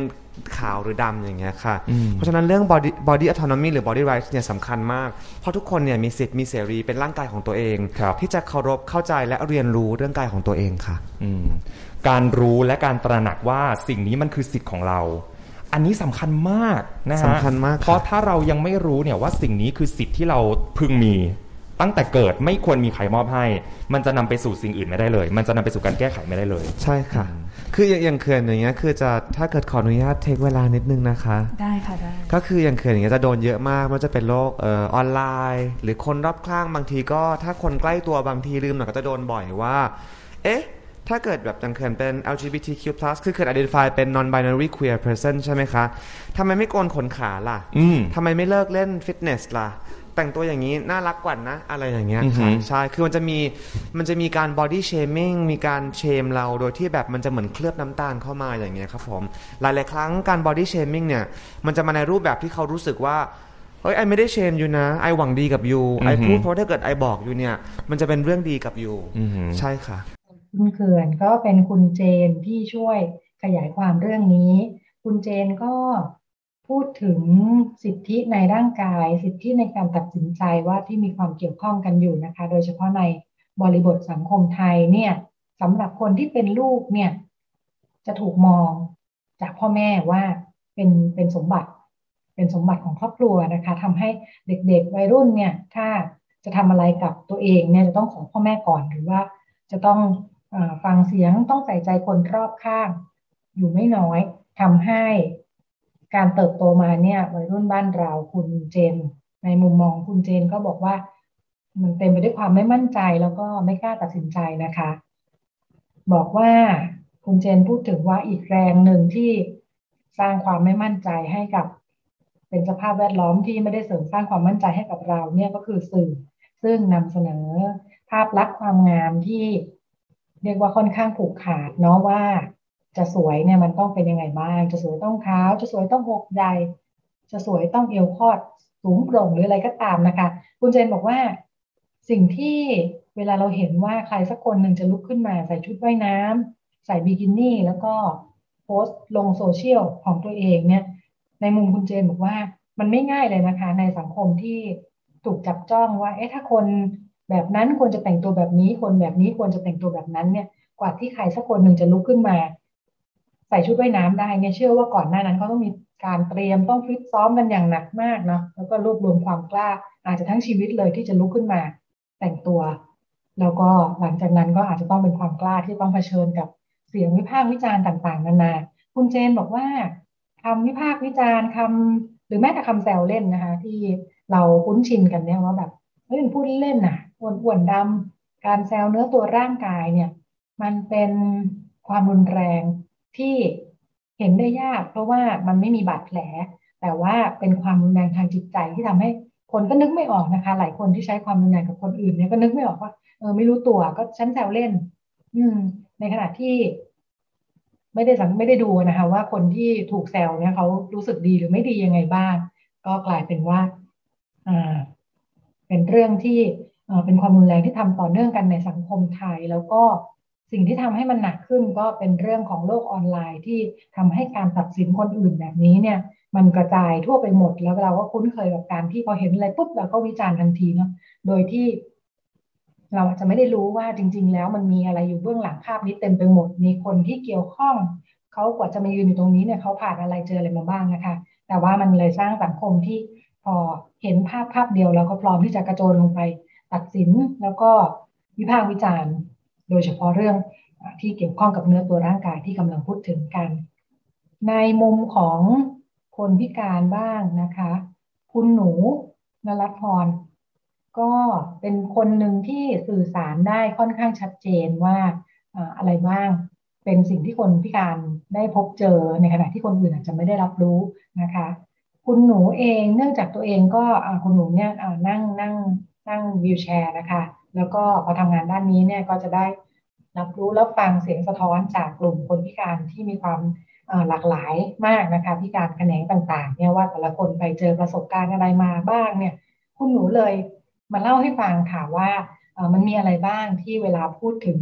ขาวหรือดำอย่างเงี้ยค่ะอืมเพราะฉะนั้นเรื่อง body body autonomy หรือ body rights เนี่ยสำคัญมาก เพราะทุกคนเนี่ยมีสิทธิ์มีเสรีเป็นร่างกายของตัวเองครับที่จะเคารพเข้าใจและเรียนรู้เรื่องกายของตัวเองค่ะอืม การรู้และการตระหนักว่าสิ่งนี้มันคือสิทธิ์ของเรา อันนี้สำคัญมากนะฮะสำคัญมากครับเพราะถ้าเรายังไม่รู้เนี่ยว่าสิ่งนี้คือสิทธิ์ที่เราพึงมีตั้งแต่เกิดไม่ควรมีใครมอบให้ มันจะนำไปสู่สิ่งอื่นไม่ได้เลย มันจะนำไปสู่การแก้ไขไม่ได้เลย ใช่ค่ะ คืออย่างอย่างเขื่อนอย่างเงี้ย คือจะถ้าเกิดขออนุญาตเทคเวลานิดนึงนะคะ ได้ค่ะได้ ก็คืออย่างเขื่อนอย่างเงี้ยจะโดนเยอะมากไมันจะเป็นโลกเอ่อออนไลน์ หรือคนรอบข้างบางทีก็ถ้าคนใกล้ตัวบางทีลืมหน่อยก็จะโดนบ่อยว่า เอ๊ะ ถ้าเกิดแบบอย่างเขื่อนเป็น LGBTQ+ คือเขื่อน identify เป็น non-binary queer person ใช่ไหมคะทำไมไม่โกนขนขาล่ะอืม ทำไมไม่เลิกเล่นฟิตเนสล่ะ แต่งตัวอย่างนี้น่ารักกว่านะ อะไรอย่างเงี้ยอือหืค่ะอใช่ คือมันจะมีมันจะมีการ body shaming มีการเชมเราโดยที่แบบมันจะเหมือนเคลือบน้ำตาลเข้ามาอย่างเงี้ยครับผม หลาย ๆ ครั้งการ body shaming เนี่ย มันจะมาในรูปแบบที่เขารู้สึกว่า เฮ้ยไอไม่ได้เชมอยู่นะ ไอหวังดีกับยูไออือหือพูดเพราะถ้าเกิดไอบอกอยู่เนี่ย มันจะเป็นเรื่องดีกับยูอือหือใช่ค่ะ คุณเขื่อนก็เป็นคุณเจนที่ช่วยขยายความเรื่องนี้ คุณเจนก็พูดถึงสิทธิในร่างกาย สิทธิในการตัดสินใจว่าที่มีความเกี่ยวข้องกันอยู่นะคะ โดยเฉพาะในบริบทสังคมไทยเนี่ยสำหรับคนที่เป็นลูกเนี่ยจะถูกมองจากพ่อแม่ว่าเป็นเป็นสมบัติ เป็นสมบัติของครอบครัวนะคะทำให้เด็กๆวัยรุ่นเนี่ยถ้าจะทำอะไรกับตัวเองเนี่ยจะต้องขอพ่อแม่ก่อนหรือว่าจะต้อง ฟังเสียงต้องใส่ใจคนรอบข้าง อยู่ไม่น้อยทำให้การเติบโตมาเนี่ยวัยรุ่นบ้านเราคุณเจน ในมุมมองคุณเจนก็บอกว่า มันเต็มไปด้วยความไม่มั่นใจแล้วก็ไม่กล้าตัดสินใจนะคะ บอกว่าคุณเจนพูดถึงว่าอีกแรงหนึ่งที่สร้างความไม่มั่นใจให้กับ เป็นสภาพแวดล้อมที่ไม่ได้เสริมสร้างความมั่นใจให้กับเราเนี่ยก็คือสื่อ ซึ่งนำเสนอภาพลักษณ์ความงามที่ เรียกว่าค่อนข้างผูกขาดเนาะว่า จะสวยเนี่ยมันต้องเป็นยังไงบ้าง จะสวยต้องเท้า จะสวยต้องอกใหญ่จะสวยต้องเอวคอดสูงโปร่งหรืออะไรก็ตามนะคะ คุณเจนบอกว่า สิ่งที่เวลาเราเห็นว่าใครสักคนหนึ่งจะลุกขึ้นมาใส่ชุดว่ายน้ำใส่บิกินี่แล้วก็โพสต์ลงโซเชียลของตัวเองเนี่ย ในมุมคุณเจนบอกว่ามันไม่ง่ายเลยนะคะ ในสังคมที่ถูกจับจ้องว่า เอ๊ะถ้าคน แบบนั้นควรจะแต่งตัวแบบนี้ คนแบบนี้ควรจะแต่งตัวแบบนั้นเนี่ย กว่าที่ใครสักคนหนึ่งจะลุกขึ้นมา ใส่ชุดว่ายน้ำได้เนี่ยเชื่อว่าก่อนหน้านั้นเขาต้องมีการเตรียมต้องฟิตซ้อมกันอย่างหนักมากเนาะแล้วก็รวบรวมความกล้า อาจจะทั้งชีวิตเลยที่จะลุกขึ้นมา แต่งตัว แล้วก็หลังจากนั้นก็อาจจะต้องเป็นความกล้าที่ต้องเผชิญกับเสียงวิพากษ์วิจารณ์ต่างๆ นานา คุณเจนบอกว่าคำวิพากษ์วิจารณ์คำหรือแม้แต่คำแซวเล่นนะคะ ที่เราคุ้นชินกันเนี่ยว่าแบบเฮ้ยมันพูดเล่นน่ะ อ้วนดำการแซวเนื้อตัวร่างกายเนี่ย มันเป็นความรุนแรงที่เห็นได้ยาก เพราะว่ามันไม่มีบาดแผล แต่ว่าเป็นความรุนแรงทางจิตใจที่ทำให้คนก็นึกไม่ออกนะคะ หลายคนที่ใช้ความรุนแรงกับคนอื่นเนี่ยก็นึกไม่ออกว่าเออไม่รู้ตัวก็ฉันแซวเล่น อืม ในขณะที่ ไม่ได้สังไม่ได้ดูนะคะ ว่าคนที่ถูกแซวเนี่ยเขารู้สึกดีหรือไม่ดียังไงบ้าง ก็กลายเป็นว่า อ่า เป็นเรื่องที่ เป็นความรุนแรงที่ทำต่อเนื่องกันในสังคมไทย แล้วก็สิ่งที่ทำให้มันหนักขึ้นก็เป็นเรื่องของโลกออนไลน์ที่ทำให้การตัดสินคนอื่นแบบนี้เนี่ย มันกระจายทั่วไปหมดแล้วเราก็คุ้นเคยกับการที่พอเห็นอะไรปุ๊บเราก็วิจารณ์ทันทีเนาะโดยที่ เราอาจจะไม่ได้รู้ว่าจริง ๆ แล้วมันมีอะไรอยู่เบื้องหลังภาพนี้เต็มไปหมด มีคนที่เกี่ยวข้องเขากว่าจะมายืนอยู่ตรงนี้เนี่ยเขาผ่านอะไรเจออะไรมาบ้างนะคะ แต่ว่ามันเลยสร้างสังคมที่พอเห็นภาพภาพเดียวเราก็พร้อมที่จะกระโจนลงไป ตัดสินแล้วก็วิพากษ์วิจารณ์ โดยเฉพาะเรื่องที่เกี่ยวข้องกับเนื้อตัวร่างกายที่กำลังพูดถึงกัน ในมุมของคนพิการบ้างนะคะ คุณหนูนรัตพรก็เป็นคนหนึ่งที่สื่อสารได้ค่อนข้างชัดเจนว่าอะไรบ้างเป็นสิ่งที่คนพิการได้พบเจอในขณะที่คนอื่นอาจจะไม่ได้รับรู้นะคะ คุณหนูเองเนื่องจากตัวเองก็คุณหนูเนี่ยนั่งนั่ง นั่งวีลแชร์นะคะ แล้วก็พอทำงานด้านนี้เนี่ยก็จะได้รับรู้แล้วฟังเสียงสะท้อนจากกลุ่มคนพิการที่มีความหลากหลายมากนะคะพิการแขนงต่างๆเนี่ยว่าแต่ละคนไปเจอประสบการณ์อะไรมาบ้างเนี่ยคุณหนูเลยมาเล่าให้ฟังค่ะว่ามันมีอะไรบ้างที่เวลาพูดถึง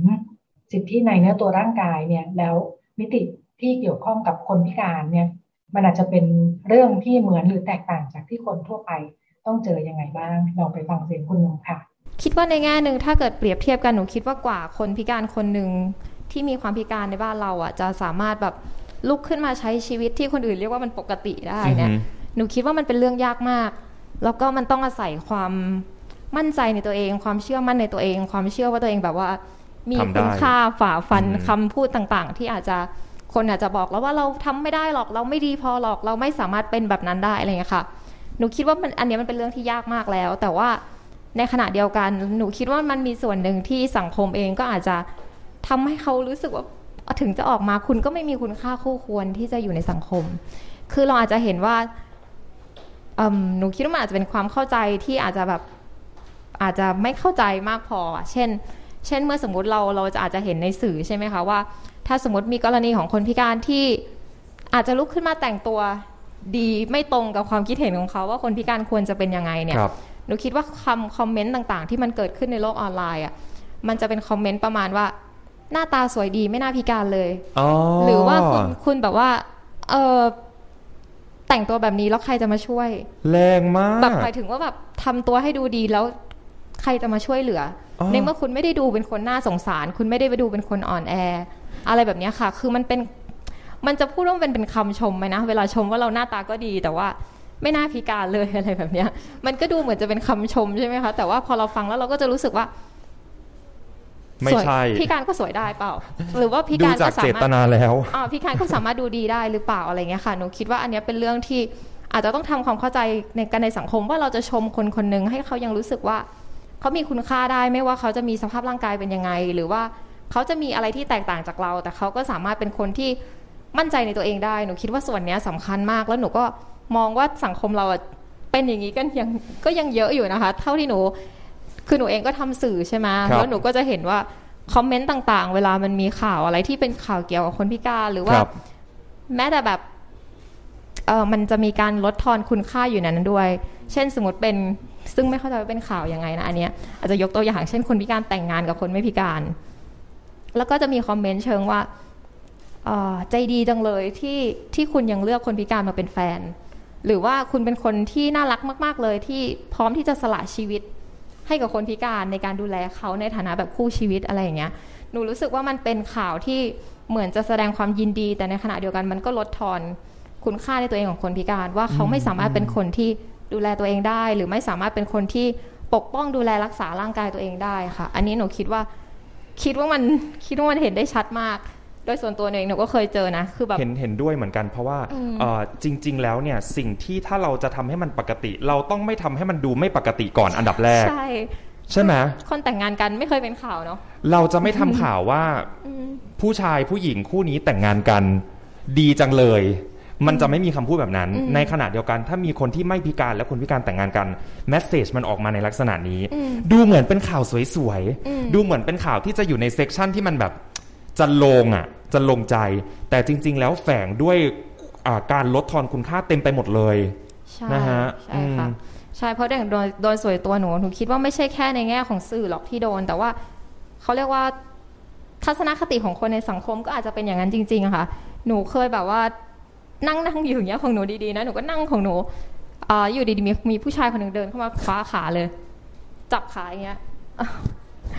สิทธิในเนื้อตัวร่างกายเนี่ยแล้วมิติที่เกี่ยวข้องกับคนพิการเนี่ยมันอาจจะเป็นเรื่องที่เหมือนหรือแตกต่างจากที่คนทั่วไป ต้องเจอยังไงบ้างลองไปฟังเสียงคุณหนูค่ะ คิดว่าในแง่หนึ่งถ้าเกิดเปรียบเทียบกันหนูคิดว่ากว่าคนพิการคนหนึ่งที่มีความพิการในบ้านเราอะจะสามารถแบบลุกขึ้นมาใช้ชีวิตที่คนอื่นเรียกว่ามันปกติได้เนี่ยอือฮึหนูคิดว่ามันเป็นเรื่องยากมาก แล้วก็มันต้องอาศัยความมั่นใจในตัวเอง ความเชื่อมั่นในตัวเอง ความเชื่อว่าตัวเองแบบว่า มีทำได้คุณค่าฝ่าฟันอืมคำพูดต่างๆ ที่อาจจะคนอาจจะบอกแล้วว่าเราทำไม่ได้หรอกเราไม่ดีพอหรอกเราไม่สามารถเป็นแบบนั้นได้อะไรอย่างเงี้ยค่ะ หนูคิดว่ามันอันนี้มันเป็นเรื่องที่ยากมากแล้ว แต่ว่าในขณะเดียวกันหนูคิดว่ามันมีส่วนหนึ่งที่สังคมเองก็อาจจะทำให้เขารู้สึกว่าถึงจะออกมาคุณก็ไม่มีคุณค่าคู่ควรที่จะอยู่ในสังคม คือเราอาจจะเห็นว่าหนูคิดว่ามันอาจจะเป็นความเข้าใจที่อาจจะแบบอาจจะไม่เข้าใจมากพอ เช่น เช่นเมื่อสมมติเราเราจะอาจจะเห็นในสื่อใช่ไหมคะว่า ถ้าสมมติมีกรณีของคนพิการที่อาจจะลุกขึ้นมาแต่งตัว ดีไม่ตรงกับความคิดเห็นของเขาว่าคนพิการควรจะเป็นยังไงเนี่ยครับหนูคิดว่าคำคอมเมนต์ต่างๆ ที่มันเกิดขึ้นในโลกออนไลน์อะมันจะเป็นคอมเมนต์ประมาณว่า หน้าตาสวยดีไม่น่าพิการเลยอ๋อหรือว่าคุณคุณแบบว่า เออแต่งตัวแบบนี้แล้วใครจะมาช่วย แรงมากแบบหมายถึงว่าแบบทำตัวให้ดูดีแล้วใครจะมาช่วยเหลือออในเมื่อคุณไม่ได้ดูเป็นคนน่าสงสาร คุณไม่ได้ไปดูเป็นคนอ่อนแอ อะไรแบบเนี้ยค่ะ คือมันเป็น มันจะพูดว่ามันเป็นคำชมไหมนะ เวลาชมว่าเราหน้าตาก็ดีแต่ว่าไม่น่าพิการเลยอะไรแบบเนี้ย มันก็ดูเหมือนจะเป็นคำชมใช่ไหมคะ แต่ว่าพอเราฟังแล้วเราก็จะรู้สึกว่า ไม่สวยใช่พิการก็สวยได้เปล่า หรือว่าพิดูการจาก็กสาเจมารตถนาแล้วอ่าพี่การก็สามารถดูดีได้หรือเปล่าอะไรเงี้ยค่ะหนูคิดว่าอันเนี้ยเป็นเรื่องที่อาจจะต้องทำความเข้าใจในกันในสังคมว่าเราจะชมคนคนหนึ่งให้เขายังรู้สึกว่าเขามีคุณค่าได้ไม่ว่าเขาจะมีสภาพร่างกายเป็นยังไง หรือว่าเขาจะมีอะไรที่แตกต่างจากเรา แต่เขาก็สามารถเป็นคนที่ มั่นใจในตัวเองได้หนูคิดว่าส่วนเนี้ยสำคัญมาก แล้วหนูก็มองว่าสังคมเราอะเป็นอย่างนี้กันยังก็ยังเยอะอยู่นะคะ เท่าที่หนู คือหนูเองก็ทำสื่อใช่ไหมครับแล้วหนูก็จะเห็นว่าคอมเมนต์ต่างๆ เวลามันมีข่าวอะไรที่เป็นข่าวเกี่ยวกับคนพิการหรือว่าครับแม้แต่แบบเออมันจะมีการลดทอนคุณค่าอยู่ในนั้นด้วย เช่นสมมติเป็นซึ่งไม่เข้าใจว่าเป็นข่าวยังไงนะอันเนี้ยอาจจะยกตัวอย่างเช่นคนพิการแต่งงานกับคนไม่พิการ แล้วก็จะมีคอมเมนต์เชิงว่าเอ่อ ใจดีจังเลยที่ที่คุณยังเลือกคนพิการมาเป็นแฟน หรือว่าคุณเป็นคนที่น่ารักมาก ๆ เลยที่พร้อมที่จะสละชีวิตให้กับคนพิการในการดูแลเขาในฐานะแบบคู่ชีวิตอะไรอย่างเงี้ยหนูรู้สึกว่ามันเป็นข่าวที่เหมือนจะแสดงความยินดี แต่ในขณะเดียวกันมันก็ลดทอนคุณค่าในตัวเองของคนพิการ ว่าเขาไม่สามารถเป็นคนที่ดูแลตัวเองได้ หรือไม่สามารถเป็นคนที่ปกป้องดูแลรักษาร่างกายตัวเองได้ค่ะ อันนี้หนูคิดว่าคิดว่ามันคิดว่ามันเห็นได้ชัดมาก โดยส่วนตัวหนูเองหนูก็เคยเจอนะ คือแบบ เห็นเห็นด้วยเหมือนกันเพราะว่าอืมเอ่อจริง ๆ แล้วเนี่ยสิ่งที่ถ้าเราจะทำให้มันปกติ เราต้องไม่ทำให้มันดูไม่ปกติก่อนอันดับแรก ใช่ใช่ไหมคนแต่งงานกันไม่เคยเป็นข่าวเนาะเราจะไม่ทำข่าวว่าอืมผู้ชายผู้หญิงคู่นี้แต่งงานกัน ดีจังเลย มันจะไม่มีคำพูดแบบนั้นอืมในขณะเดียวกัน ถ้ามีคนที่ไม่พิการและคนพิการแต่งงานกัน message มันออกมาในลักษณะนี้อืมดูเหมือนเป็นข่าวสวยอืมๆดูเหมือนเป็นข่าวที่จะอยู่ใน section ที่มันแบบ จรรโลงอะจรรโลงใจ แต่จริง ๆ แล้วแฝงด้วยอ่าการลดทอนคุณค่าเต็มไปหมดเลยใช่นะฮะใช่ค่ะอืมใช่เพราะอย่างโดยโดยส่วนตัวหนูหนูคิดว่าไม่ใช่แค่ในแง่ของสื่อหรอกที่โดน แต่ว่าเขาเรียกว่าทัศนคติของคนในสังคมก็อาจจะเป็นอย่างนั้นจริงๆอะค่ะ หนูเคยแบบว่านั่งนั่งอยู่อย่างเงี้ยของหนูดีๆนะหนูก็นั่งของหนูอ่าอยู่ดีๆมีมีผู้ชายคนหนึ่งเดินเข้ามาคว้าขาเลย จับขาอย่างเงี้ย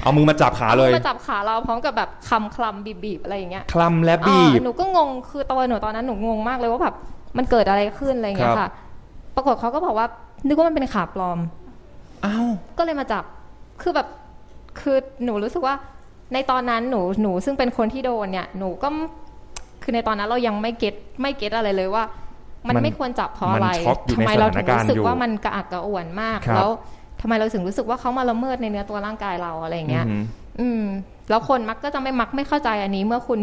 เอามือมาจับขาเลย มาจับขาเราพร้อมกับแบบคำคลำบีบๆอะไรอย่างเงี้ยคลำและบีบอ่าหนูก็งงคือตอนหนูตอนนั้นหนูงงมากเลยว่าแบบมันเกิดอะไรขึ้นอะไรอย่างเงี้ยครัค่ะบปรากฏเขาก็บอกว่านึกว่ามันเป็นขาปลอมอ้าวก็เลยมาจับคือแบบคือหนูรู้สึกว่า ในตอนนั้นหนูหนูซึ่งเป็นคนที่โดนเนี่ย หนูก็คือในตอนนั้นเรายังไม่เก็ตไม่เก็ตอะไรเลยว่า มันมันไม่ควรจับเพราะอะไรมันช็อกอยู่ทำไมในเราสถึถางนการณ์รู้สึกอยู่ว่ามันกระอักกระอ่วนมากครับแล้ว ทำไมเราถึงรู้สึกว่าเขามาละเมิดในเนื้อตัวร่างกายเราอะไรอย่างเงี้ยอือหืออืม แล้วคนมักก็จะไม่มักไม่เข้าใจอันนี้ เมื่อคุณ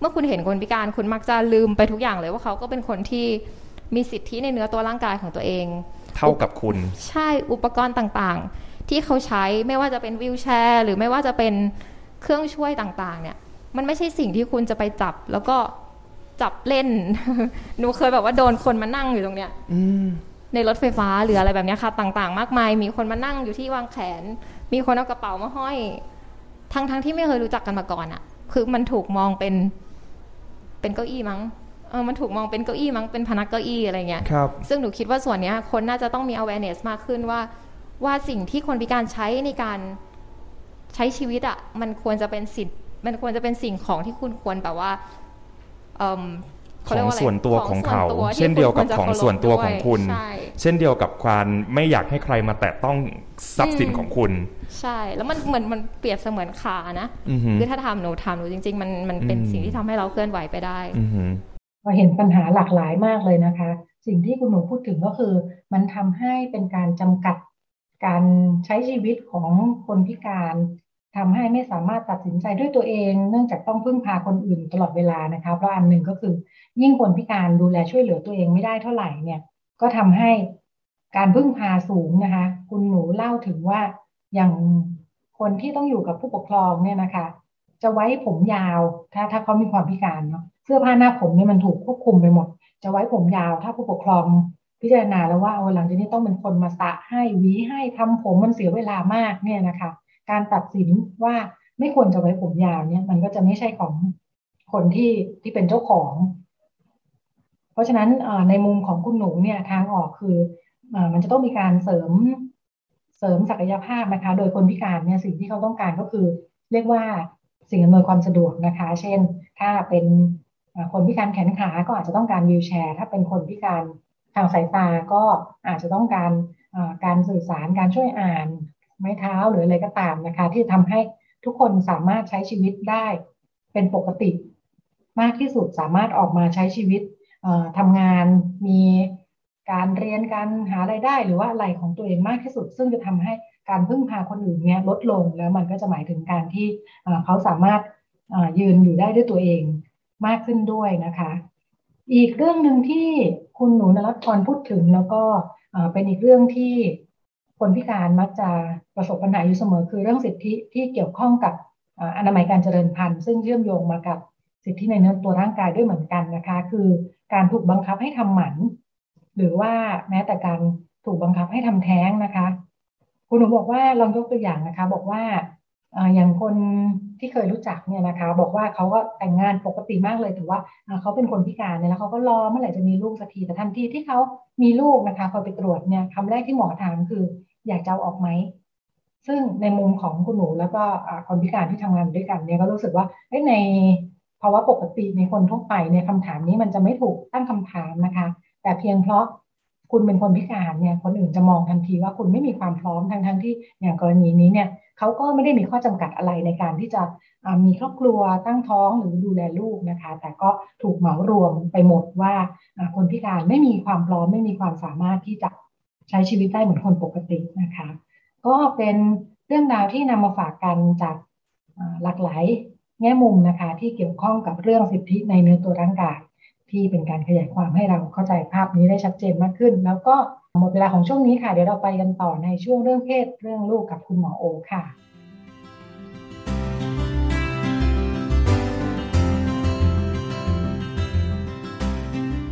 เมื่อคุณเห็นคนพิการ คุณมักจะลืมไปทุกอย่างเลยว่าเขาก็เป็นคนที่มีสิทธิในเนื้อตัวร่างกายของตัวเอง เท่ากับคุณ ใช่อุปกรณ์ต่างๆ ที่เขาใช้ไม่ว่าจะเป็นวิวแชร์ หรือไม่ว่าจะเป็นเครื่องช่วยต่างๆ เนี่ย มันไม่ใช่สิ่งที่คุณจะไปจับ แล้วก็จับเล่น หนูเคยแบบว่าโดนคนมานั่งอยู่ตรงเนี้ย อืม ในรถไฟฟ้าหรืออะไรแบบเนี้ยค่ะ ต่างๆ มากมาย มีคนมานั่งอยู่ที่วางแขน มีคนเอากระเป๋ามาห้อย ทั้งๆที่ไม่เคยรู้จักกันมาก่อนอะคือมันถูกมองเป็นเป็นเก้าอี้มั้งเออมันถูกมองเป็นเก้าอี้มั้งเป็นพนักเก้าอี้อะไรเงี้ยครับซึ่งหนูคิดว่าส่วนเนี้ย คนน่าจะต้องมี awareness มากขึ้นว่า ว่าสิ่งที่คนพิการใช้ในการใช้ชีวิตอะมันควรจะเป็นสิทธิ์มันควรจะเป็นสิ่งของที่คุณควรแบบว่าเอิ่ม ขเขาเรีอยกงว่าอะไรส่วนตัวของเขาส่วนตัวที่เช่นเดียวกับคุณควรจะของส่วนตัวของคุณใช่เช่นเดียวกับความไม่อยากให้ใครมาแตะต้องทรัพย์สินอืมของคุณ ใช่ แล้วมันเหมือนมันเปรียบเสมือนขานะอือหือคือถ้าทำหนูทำหนูจริง ๆ มันมันเป็นอืมสิ่งที่ทำให้เราเคลื่อนไหวไปได้อือหือเราเห็นปัญหาหลากหลายมากเลยนะคะ สิ่งที่คุณหนูพูดถึงก็คือ มันทำให้เป็นการจำกัดการใช้ชีวิตของคนพิการ ทำให้ไม่สามารถตัดสินใจด้วยตัวเอง เนื่องจากต้องพึ่งพาคนอื่นตลอดเวลานะคะเพราะอันหนึ่งก็คือ ยิ่งคนพิการดูแลช่วยเหลือตัวเองไม่ได้เท่าไหร่เนี่ยก็ทำให้การพึ่งพาสูงนะคะ คุณหนูเล่าถึงว่าอย่างคนที่ต้องอยู่กับผู้ปกครองเนี่ยนะคะ จะไว้ผมยาว ถ้าถ้าเขามีความพิการเนาะเสื้อผ้าหน้าผมเนี่ยมันถูกควบคุมไปหมด จะไว้ผมยาว ถ้าผู้ปกครองพิจารณาแล้วว่าเอาหลังจากนี้ต้องเป็นคนมาสระให้หวีให้ทำผมมันเสียเวลามากเนี่ยนะคะ การตัดสินว่าไม่ควรจะไว้ผมยาวเนี่ย มันก็จะไม่ใช่ของคนที่ที่เป็นเจ้าของ เพราะฉะนั้นในมุมของคุณหนูเนี่ยทางออกคืออมันจะต้องมีการเสริมเสริมศักยภาพนะคะ โดยคนพิการเนี่ยสิ่งที่เขาต้องการก็คือ เรียกว่าสิ่งอำนวยความสะดวกนะคะ เช่น ถ้าเป็นคนพิการแขนขา ก็อาจจะต้องการวีลแชร์ ถ้าเป็นคนพิการทางสายตาก็อาจจะต้องการการสื่อสารการช่วยอ่าน ไม้เท้าหรืออะไรก็ตามนะคะ ที่ทำให้ทุกคนสามารถใช้ชีวิตได้เป็นปกติ มากที่สุดสามารถออกมาใช้ชีวิตเอ่อทำงานมีการเรียนการหารายได้หรือว่าอะไรของตัวเองมากที่สุด ซึ่งจะทำให้การพึ่งพาคนอื่นเนี่ยลดลงแล้วมันก็จะหมายถึงการที่เขาสามารถยืนอยู่ได้ด้วยตัวเองมากขึ้นด้วยนะคะ อีกเรื่องหนึ่งที่คุณหนูนรัตน์พรพูดถึงแล้วก็เป็นอีกเรื่องที่ คนพิการมักจะประสบปัญหาอยู่เสมอ คือเรื่องสิทธิที่เกี่ยวข้องกับอนามัยการเจริญพันธุ์ซึ่งเชื่อมโยงมากับสิทธิในเนื้อตัวร่างกายด้วยเหมือนกันนะคะ คือการถูกบังคับให้ทำหมัน หรือว่าแม้แต่การถูกบังคับให้ทำแท้งนะคะ คุณหนูบอกว่าลองยกตัวอย่างนะคะ บอกว่าอย่างคนที่เคยรู้จักเนี่ยนะคะ บอกว่าเขาก็แต่งงานปกติมากเลยถือว่าเอ่อเขาเป็นคนพิการเนี่ยแล้วเขาก็รอเมื่อไหร่จะมีลูกสักทีแต่ทันทีที่เขามีลูกนะคะพอไปตรวจเนี่ยคำแรกที่หมอถามคือ อยากจะเอาออกไหม ซึ่งในมุมของคุณหนูแล้วก็คนพิการที่ทำงานด้วยกันเนี่ยก็รู้สึกว่าในภาวะปกติในคนทั่วไปเนี่ยคำถามนี้มันจะไม่ถูกตั้งคำถามนะคะ แต่เพียงเพราะคุณเป็นคนพิการเนี่ยคนอื่นจะมองทันทีว่าคุณไม่มีความพร้อมทั้งทั้งที่อย่างกรณีนี้เนี่ยเขาก็ไม่ได้มีข้อจำกัดอะไรในการที่จะมีครอบครัวตั้งท้องหรือดูแลลูกนะคะ แต่ก็ถูกเหมารวมไปหมดว่าคนพิการไม่มีความพร้อมไม่มีความสามารถที่จะ ใช้ชีวิตได้เหมือนคนปกตินะคะ ก็เป็นเรื่องราวที่นำมาฝากกันจากหลากหลายแง่มุมนะคะ ที่เกี่ยวข้องกับเรื่องสิทธิในเนื้อตัวร่างกายที่เป็นการขยายความให้เราเข้าใจภาพนี้ได้ชัดเจนมากขึ้น แล้วก็หมดเวลาของช่วงนี้ค่ะเดี๋ยวเราไปกันต่อในช่วงเรื่องเพศเรื่องลูกกับคุณหมอโอค่ะ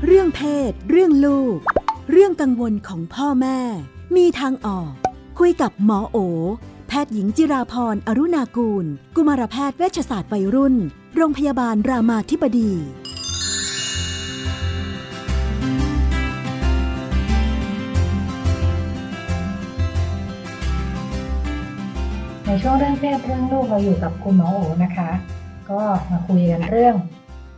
เรื่องเพศ เรื่องลูก เรื่องกังวลของพ่อแม่ มีทางออก คุยกับหมอโอ แพทย์หญิงจิราพรอรุณากูล กุมารแพทย์เวชศาสตร์วัยรุ่น โรงพยาบาลรามาธิบดี ในช่วงเรื่องเพศเรื่องลูกเราอยู่กับคุณหมอโอนะคะ ก็มาคุยกันเรื่อง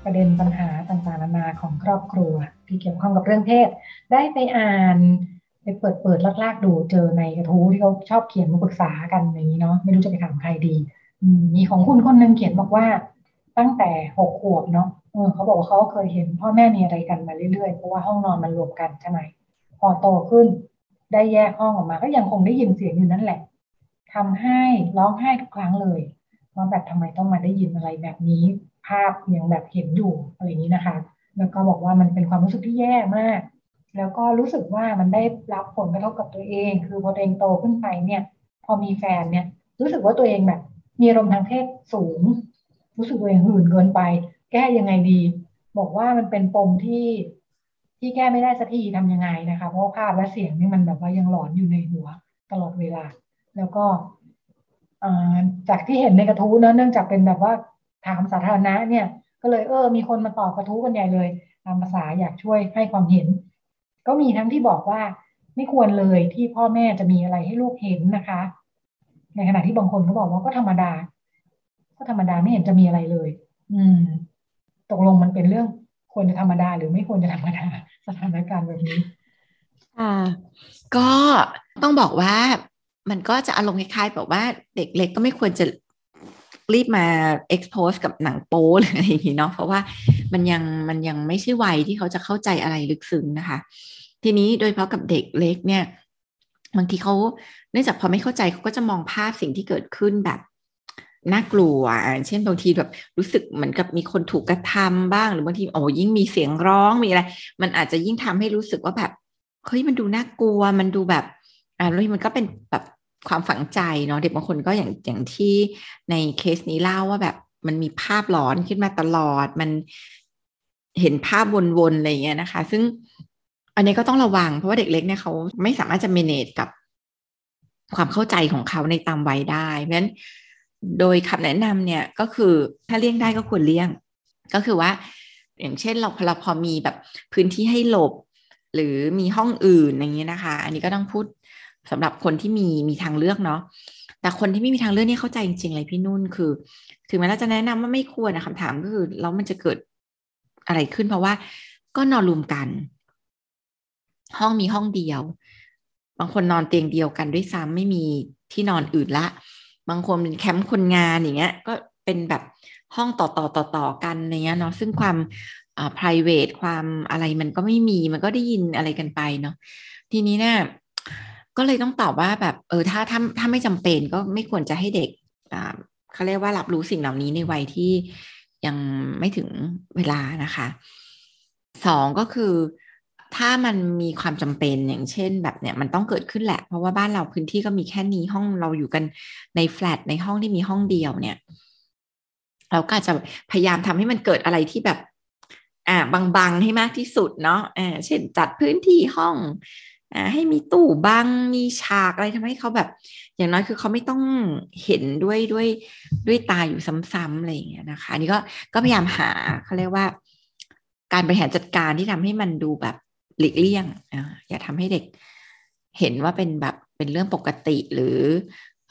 ประเด็นปัญหาต่างๆนานาของครอบครัว ที่เกี่ยวข้องกับเรื่องเพศได้ไปอ่านไปเปิดเปิดลากๆดูเจอในกระทู้ที่เขาชอบเขียนมาปรึกษากันอย่างนี้เนาะไม่รู้จะไปถามใครดีมีของคุณคนหนึ่งเขียนบอกว่า ตั้งแต่หกขวบเนาะเขาบอกว่าเขาเคยเห็นพ่อแม่มีอะไรกันมาเรื่อยๆเพราะว่าห้องนอนมันรวมกันใช่ไหมพอโตขึ้นได้แยกห้องออกมา ก็ยังคงได้ยินเสียงอยู่นั่นแหละทำให้ร้องไห้ทุกครั้งเลยว่าแบบทำไมต้องมาได้ยินอะไรแบบนี้ ภาพยังแบบเห็นอยู่อะไรอย่างนี้นะคะ แล้วก็บอกว่ามันเป็นความรู้สึกที่แย่มาก แล้วก็รู้สึกว่ามันได้รับผลกระทบกับตัวเอง คือพอตัวเองโตขึ้นไปเนี่ย พอมีแฟนเนี่ย รู้สึกว่าตัวเองแบบ มีอารมณ์ทางเพศสูง รู้สึกตัวเองหื่นเกินไป แก้ยังไงดี บอกว่ามันเป็นปมที่ที่แก้ไม่ได้สักทีทำยังไงนะคะ เพราะภาพและเสียงนี่มันแบบว่ายังหลอนอยู่ในหัวตลอดเวลา แล้วก็จากที่เห็นในกระทู้เนะเนื่องจากเป็นแบบว่า ถามสาธารณะเนี่ย ก็เลยเออ มีคนมาตอบกระทู้กันใหญ่เลยตามภาษาอยากช่วยให้ความเห็น ก็มีทั้งที่บอกว่าไม่ควรเลยที่พ่อแม่จะมีอะไรให้ลูกเห็นนะคะ ในขณะที่บางคนก็บอกว่าก็ธรรมดา ก็ธรรมดาไม่เห็นจะมีอะไรเลย อืม ตกลงมันเป็นเรื่องควรจะธรรมดา หรือไม่ควรจะธรรมดาสถานการณ์แบบนี้ค่ะก็ต้องบอกว่ามันก็จะอารมณ์คล้ายๆแบบว่าเด็กเล็กก็ไม่ควรจะ รีบมา expose กับหนังโป๊หรืออะไรอย่างนี้เนาะเพราะว่ามันยังมันยังไม่ใช่วัยที่เขาจะเข้าใจอะไรลึกซึ้งนะคะ ทีนี้โดยเฉพาะกับเด็กเล็กเนี่ยบางทีเขาเนื่องจากพอไม่เข้าใจเขาก็จะมองภาพสิ่งที่เกิดขึ้นแบบน่ากลัว เช่นบางทีแบบรู้สึกเหมือนกับมีคนถูกกระทำบ้าง หรือบางทีโอ้ยิ่งมีเสียงร้องมีอะไร มันอาจจะยิ่งทำให้รู้สึกว่าแบบเฮ้ยมันดูน่ากลัวมันดูแบบอ่าแล้วมันก็เป็นแบบ ความฝังใจเนาะเด็กบางคนก็อย่างอย่างที่ในเคสนี้เล่าว่าแบบมันมีภาพหลอนขึ้นมาตลอด มันเห็นภาพวนๆอะไรเงี้ยนะคะ ซึ่งอันนี้ก็ต้องระวังเพราะว่าเด็กเล็กเนี่ยเขาไม่สามารถจะเมเนจกับความเข้าใจของเขาในตามวัยได้ เพราะฉะนั้นโดยคำแนะนำเนี่ยก็คือถ้าเลี่ยงได้ก็ควรเลี่ยง ก็คือว่า อย่างเช่นเราเราพอมีแบบพื้นที่ให้หลบ หรือมีห้องอื่นอย่างเงี้ยนะคะ อันนี้ก็ต้องพูด สำหรับคนที่มีมีทางเลือกเนาะแต่คนที่ไม่มีทางเลือกนี่เข้าใจจริงๆเลยพี่นุ่นคือ ถึงแม้เราจะแนะนำว่าไม่ควรนะคำถามก็คือแล้วมันจะเกิดอะไรขึ้นเพราะว่าก็นอนรวมกัน ห้องมีห้องเดียว บางคนนอนเตียงเดียวกันด้วยซ้ำไม่มีที่นอนอื่นละ บางคนเป็นแคมป์คนงานอย่างเงี้ย ก็เป็นแบบห้องต่อต่อต่อต่อกันเนี้ยเนาะซึ่งความอ่า private ความอะไรมันก็ไม่มีมันก็ได้ยินอะไรกันไปเนาะทีนี้เนี่ย ก็เลยต้องตอบว่าแบบเออถ้าถ้าถ้าไม่จำเป็นก็ไม่ควรจะให้เด็กอ่าเขาเรียกว่ารับรู้สิ่งเหล่านี้ในวัยที่ยังไม่ถึงเวลานะคะสองก็คือถ้ามันมีความจำเป็นอย่างเช่นแบบเนี่ยมันต้องเกิดขึ้นแหละ เพราะว่าบ้านเราพื้นที่ก็มีแค่นี้ห้องเราอยู่กันในแฟลตในห้องที่มีห้องเดียวเนี่ย เราก็จะพยายามทำให้มันเกิดอะไรที่แบบ อ่าบางๆให้มากที่สุดเนาะอ่าเช่นจัดพื้นที่ห้อง ให้มีตู้บังมีฉากอะไรทำให้เขาแบบ อย่างน้อยคือเขาไม่ต้องเห็นด้วยด้วยด้วยตาอยู่ซ้ำๆอะไรอย่างเงี้ยนะคะ อันนี้ก็ก็พยายามหาเขาเรียกว่า การบริหารจัดการที่ทำให้มันดูแบบหลีกเลี่ยงออย่าทำให้เด็กเห็นว่าเป็นแบบเป็นเรื่องปกติหรือ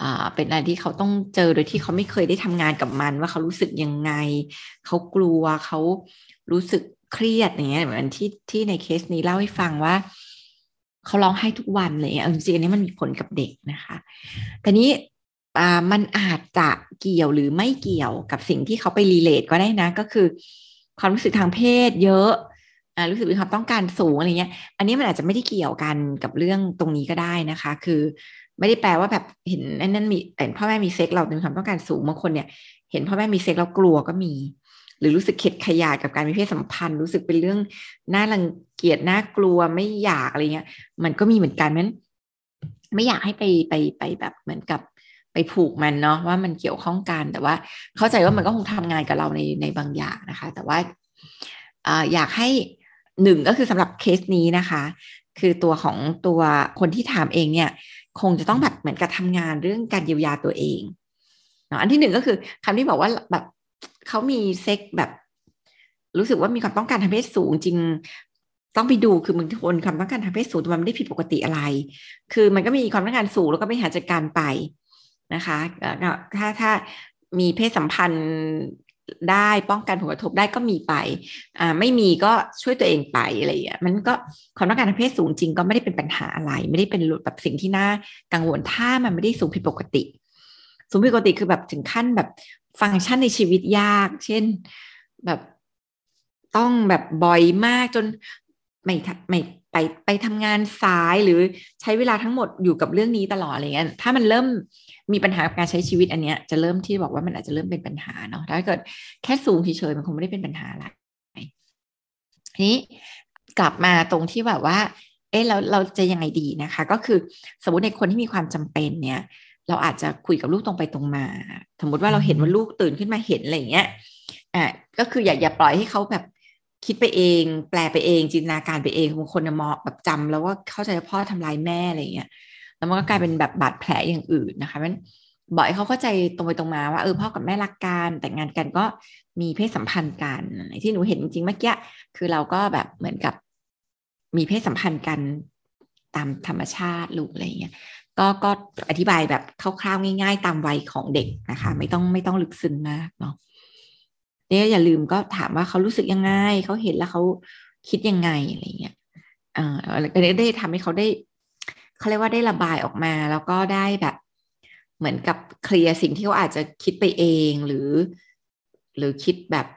อ่าเป็นอะไรที่เขาต้องเจอโดยที่เขาไม่เคยได้ทำงานกับมัน ว่าเขารู้สึกยังไง เขากลัวเขารู้สึกเครียดอย่างเงี้ยเหมือนที่ที่ในเคสนี้เล่าให้ฟังว่า เขาร้องไห้ทุกวันเลยจริงๆอันนี้มันมีผลกับเด็กนะคะแต่นี้มันอาจจะเกี่ยวหรือไม่เกี่ยวกับสิ่งที่เขาไป relate ก็ได้นะ ก็คือ ความรู้สึกทางเพศเยอะรู้สึกมีความต้องการสูงอะไรเงี้ย อันนี้มันอาจจะไม่ได้เกี่ยวกันกับเรื่องตรงนี้ก็ได้นะคะ คือไม่ได้แปลว่าแบบเห็นนั่นมีเห็นพ่อแม่มีเซ็กซ์เรามีความต้องการสูงบางคนเนี่ย เห็นพ่อแม่มีเซ็กซ์เรากลัวก็มี หรือรู้สึกเข็ดขยาดกับการมีเพศสัมพันธ์ รู้สึกเป็นเรื่องน่ารัง เกียจน่ากลัวไม่อยากอะไรเงี้ย มันก็มีเหมือนกันนั้นไม่อยากให้ไปไปไปแบบเหมือนกับไปผูกมันเนาะว่ามันเกี่ยวข้องกันแต่ว่า เข้าใจว่ามันก็คงทำงานกับเราในในบางอย่างนะคะ แต่ว่าอยากให้หนึ่งก็คือสำหรับเคสนี้นะคะ คือตัวของตัวคนที่ถามเองเนี่ย คงจะต้องแบบเหมือนกับทำงานเรื่องการเยียวยาตัวเองเนาะอันที่หนึ่งก็คือคำที่บอกว่าแบบเขามีเซ็กแบบ รู้สึกว่ามีความต้องการทางเพศสูงจริง ต้องไปดูคือบางคนความต้องการทางเพศสูงมันไม่ได้ผิดปกติอะไร คือมันก็มีความต้องการสูงแล้วก็ไปหาจัดการไปนะคะถ้าถ้ามีเพศสัมพันธ์ได้ป้องกันผลกระทบได้ก็มีไปอ่าไม่มีก็ช่วยตัวเองไปอะไรอย่างเงี้ยมันก็ความต้องการทางเพศสูงจริงก็ไม่ได้เป็นปัญหาอะไร ไม่ได้เป็นแบบสิ่งที่น่ากังวลถ้ามันไม่ได้สูงผิดปกติ สูงผิดปกติคือแบบถึงขั้นแบบฟังก์ชันในชีวิตยาก เช่นแบบต้องแบบบ่อยมากจน ไม่ไม่ไปไปทำงานสายหรือใช้เวลาทั้งหมดอยู่กับเรื่องนี้ตลอดอะไรเงี้ยถ้ามันเริ่มมีปัญหาการใช้ชีวิตอันเนี้ยจะเริ่มที่บอกว่ามันอาจจะเริ่มเป็นปัญหาเนาะถ้าเกิดแค่สูงเฉยๆมันคงไม่ได้เป็นปัญหาอะไรทีนี้กลับมาตรงที่แบบว่า เอ๊ะเราเราจะยังไงดีนะคะ ก็คือสมมติในคนที่มีความจำเป็นเนี่ย เราอาจจะคุยกับลูกตรงไปตรงมา สมมติว่าเราเห็นว่าลูกตื่นขึ้นมาเห็นอะไรเงี้ยอ่าก็คืออย่าอย่าปล่อยให้เขาแบบ คิดไปเอง แปลไปเอง จินตนาการไปเองบางคนมองแบบจำแล้วว่าเข้าใจว่าพ่อทำร้ายแม่อะไรเงี้ยแล้วมันก็กลายเป็นแบบบาดแผลอย่างอื่นนะคะมันบ่อกให้เขาเข้าใจตรงไปตรงมาว่าเออพ่อกับแม่รักกันแต่งงานกันก็มีเพศสัมพันธ์กันที่หนูเห็นจริงๆเมื่อกี้คือเราก็แบบเหมือนกับมีเพศสัมพันธ์กันตามธรรมชาติลูกอะไรเงี้ยก็ก็อธิบายแบบคร่าวๆง่าย ๆ ตามวัยของเด็กนะคะ ไม่ต้องไม่ต้องลึกซึ้งมากเนาะ เนี่ยอย่าลืมก็ถามว่าเขารู้สึกยังไงเขาเห็นแล้วเขาคิดยังไงอะไรเงี้ยเอ่อได้ทำให้เขาได้เขาเรียกว่าได้ระบายออกมา แล้วก็ได้แบบ เหมือนกับเคลียร์สิ่งที่เขาอาจจะคิดไปเองหรือ หรือคิดแบบ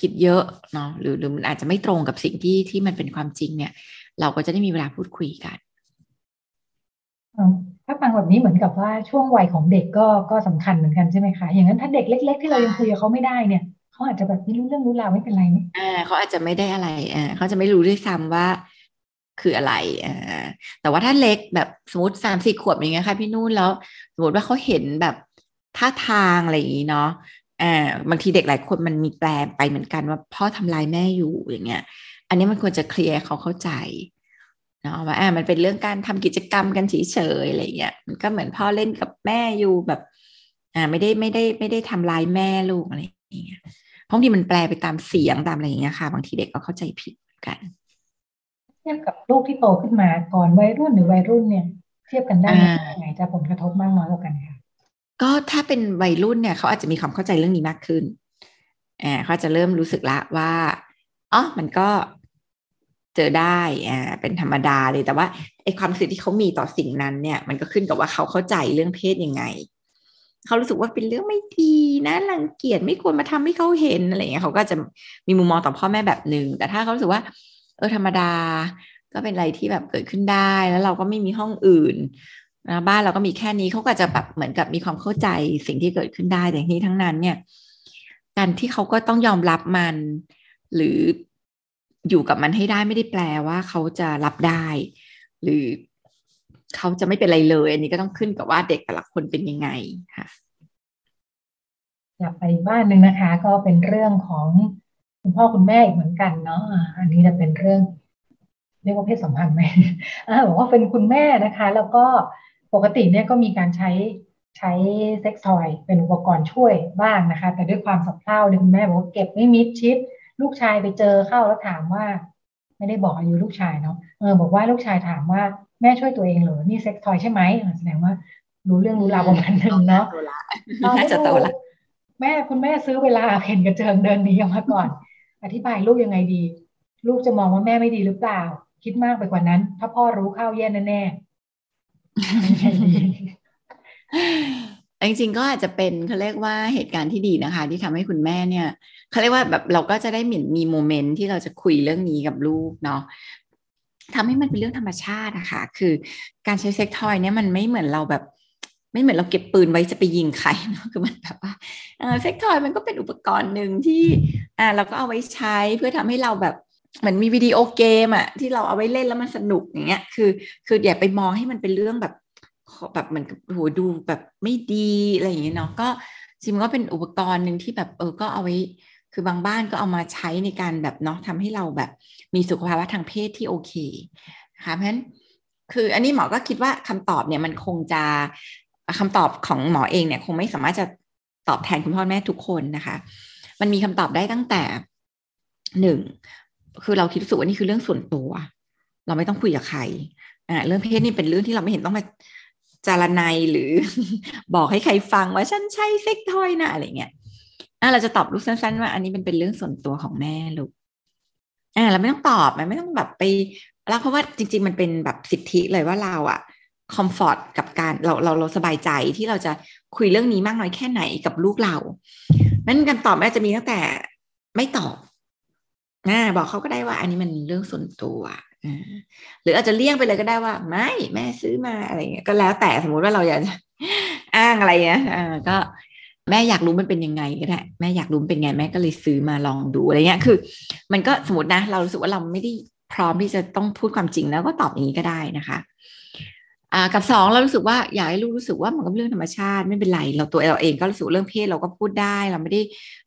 คิดเยอะเนาะหรือหรือมันอาจจะไม่ตรงกับสิ่งที่ที่มันเป็นความจริงเนี่ย เราก็จะได้มีเวลาพูดคุยกันถ้าฟังแบบนี้เหมือนกับว่าช่วงวัยของเด็กก็ก็สำคัญเหมือนกันใช่ไหมคะอย่างนั้นถ้าเด็กเล็ก ๆ ที่เรายังคุยกับเขาไม่ได้เนี่ย เขาอาจจะแบบไม่รู้เรื่องรู้ราวไม่เป็นไรไหมอ่าเขาอาจจะไม่ได้อะไรอ่าเขาจะไม่รู้ด้วยซ้ำว่าคืออะไรอ่าแต่ว่าถ้าเล็กแบบสมมติสามสี่ขวบอย่างเงี้ยค่ะพี่นุ่นแล้ว สมมติว่าเขาเห็นแบบท่าทางอะไรอย่างงี้เนาะอ่าบางทีเด็กหลายคนมันมีแปลไปเหมือนกันว่าพ่อทำลายแม่อยู่อย่างเงี้ย อันนี้มันควรจะเคลียร์เขาเข้าใจเนาะว่าอ่ามันเป็นเรื่องการทำกิจกรรมกันเฉยๆอะไรเงี้ยมันก็เหมือนพ่อเล่นกับแม่อยู่แบบ อ่าไม่ได้ไม่ได้ไม่ได้ทำลายแม่ลูกอะไรอย่างเงี้ย ราะบางทีมันแปลไปตามเสียงตามอะไรอย่างเงี้ยค่ะ บางทีเด็กก็เข้าใจผิดกัน เทียบกับลูกที่โตขึ้นมาก่อนวัยรุ่นหรือวัยรุ่นเนี่ย เทียบกันได้ไหมยังไงจะผลกระทบมากน้อยกว่ากันคะก็ถ้าเป็นวัยรุ่นเนี่ยเขาอาจจะมีความเข้าใจเรื่องนี้มากขึ้นอ่าเขาจะเริ่มรู้สึกละว่าอ๋อมันก็เจอได้อ่าเป็นธรรมดาเลยแต่ว่าไอความรู้สึกที่เขามีต่อสิ่งนั้นเนี่ย มันก็ขึ้นกับว่าเขาเข้าใจเรื่องเพศยังไง เขารู้สึกว่าเป็นเรื่องไม่ดีนะรังเกียจไม่ควรมาทำให้เขาเห็นอะไรเงี้ยเขาก็จะมีมุมมองต่อพ่อแม่แบบหนึ่งแต่ถ้าเขารู้สึกว่า เออธรรมดา ก็เป็นอะไรที่แบบเกิดขึ้นได้แล้วเราก็ไม่มีห้องอื่นนะบ้านเราก็มีแค่นี้เขาก็จะแบบเหมือนกับมีความเข้าใจสิ่งที่เกิดขึ้นได้แต่ทีนี้ทั้งนั้นเนี่ย การที่เขาก็ต้องยอมรับมัน หรืออยู่กับมันให้ได้ไม่ได้แปลว่าเขาจะรับได้ หรือ เขาจะไม่เป็นไรเลย อันนี้ก็ต้องขึ้นกับว่าเด็กแต่ละคนเป็นยังไงค่ะอยากไปบ้านหนึ่งนะคะ ก็เป็นเรื่องของคุณพ่อคุณแม่อีกเหมือนกันเนาะอันนี้จะเป็นเรื่อง เรียกว่าเพศสัมพันธ์ไหมบอกว่าเป็นคุณแม่นะคะ แล้วก็ปกติเนี่ยก็มีการใช้ใช้เซ็กซ์ทอย เป็นอุปกรณ์ช่วยบ้างนะคะ แต่ด้วยความสับเพร่าเนี่ยคุณแม่บอกว่าเก็บไม่มิดชิด ลูกชายไปเจอเข้าแล้วถามว่า ไม่ได้บอกอายุลูกชายเนาะเออบอกว่าลูกชายถามว่า แม่ช่วยตัวเองเหรอ นี่เซ็กซ์ทอยใช่ไหมแสดงว่า รู้เรื่องรู้ราวประมาณนึงเนาะน่าจะโตละแม่คุณแม่ซื้อเวลาเห็นกระเจิงเดินหนีออกมาก่อน อธิบายลูกยังไงดี ลูกจะมองว่าแม่ไม่ดีหรือเปล่า คิดมากไปกว่านั้น ถ้าพ่อรู้เข้าแย่แน่ๆจริงๆก็อาจจะเป็นเขาเรียกว่าเหตุการณ์ที่ดีนะคะ ที่ทำให้คุณแม่เนี่ยเขาเรียกว่าแบบเราก็จะได้เหมือนมีโมเมนต์ที่เราจะคุยเรื่องนี้กับลูกเนาะ ทำให้มันเป็นเรื่องธรรมชาติอะคะ่ะคือการใช้เซ็กทอยเนี่ยมันไม่เหมือนเราแบบไม่เหมือนเราเก็บปืนไว้จะไปยิงใครเนาะคือมันแบบว่าเซ็กทอยมันก็เป็นอุปกรณ์หนึ่งที่อ่าเราก็เอาไว้ใช้เพื่อทำให้เราแบบเหมือนมีวิดีโอเกมอะที่เราเอาไว้เล่นแล้วมันสนุกอย่างเงี้ยคือ คืออย่าไปมองให้มันเป็นเรื่องแบบแบบเหมือนโหดูแบบไม่ดีอะไรอย่างเงี้ยเนาะก็จริงก็เป็นอุปกรณ์หนึ่งที่แบบเออก็เอาไว้ คือบางบ้านก็เอามาใช้ในการแบบเนาะทำให้เราแบบมีสุขภาวะทางเพศที่โอเคนะคะเพราะฉะนั้นคืออันนี้หมอก็คิดว่าคำตอบเนี่ยมันคงจะคำตอบของหมอเองเนี่ยคงไม่สามารถจะตอบแทนคุณพ่อแม่ทุกคนนะคะ มันมีคำตอบได้ตั้งแต่หนึ่งคือเราคิดรู้สึกว่านี่คือเรื่องส่วนตัว เราไม่ต้องคุยกับใครอ่าเรื่องเพศนี่เป็นเรื่องที่เราไม่เห็นต้องมาจารนายหรือบอกให้ใครฟังว่าฉันใช้เซ็กทอยนะอะไรเงี้ย อ่าเราจะตอบลูกสั้น ๆ ว่า อันนี้เป็นเป็นเรื่องส่วนตัวของแม่ลูกอ่าเราไม่ต้องตอบมันไม่ต้องแบบไปแล้วเพราะว่าจริง ๆ มันเป็นแบบสิทธิเลยว่าเราอะคอมฟอร์ตกับการเราเราเราสบายใจที่เราจะคุยเรื่องนี้มากน้อยแค่ไหนกับลูกเรานั้นการตอบแม่จะมีตั้งแต่ไม่ตอบนะบอกเขาก็ได้ว่า อันนี้มันเรื่องส่วนตัวหรืออาจจะเลี่ยงไปเลยก็ได้ว่า ไม่แม่ซื้อมาอะไรเงี้ยก็แล้วแต่สมมุติว่าเราอยากจะอ้างอะไรเงี้ยก็ แม่อยากรู้มันเป็นยังไงก็ได้แม่อยากรู้เป็นไงแม่ก็เลยซื้อมาลองดูอะไรเงี้ยคือ มันก็สมมตินะ เรารู้สึกว่าเราไม่ได้พร้อมที่จะต้องพูดความจริงแล้วก็ตอบอย่างนี้ก็ได้นะคะอ่ากับสองเรารู้สึกว่าอยากให้ลูกรู้สึกว่ามันก็เรื่องธรรมชาติไม่เป็นไร เราตัวเราเองก็รู้สึกเรื่องเพศเราก็พูดได้ เราไม่ได้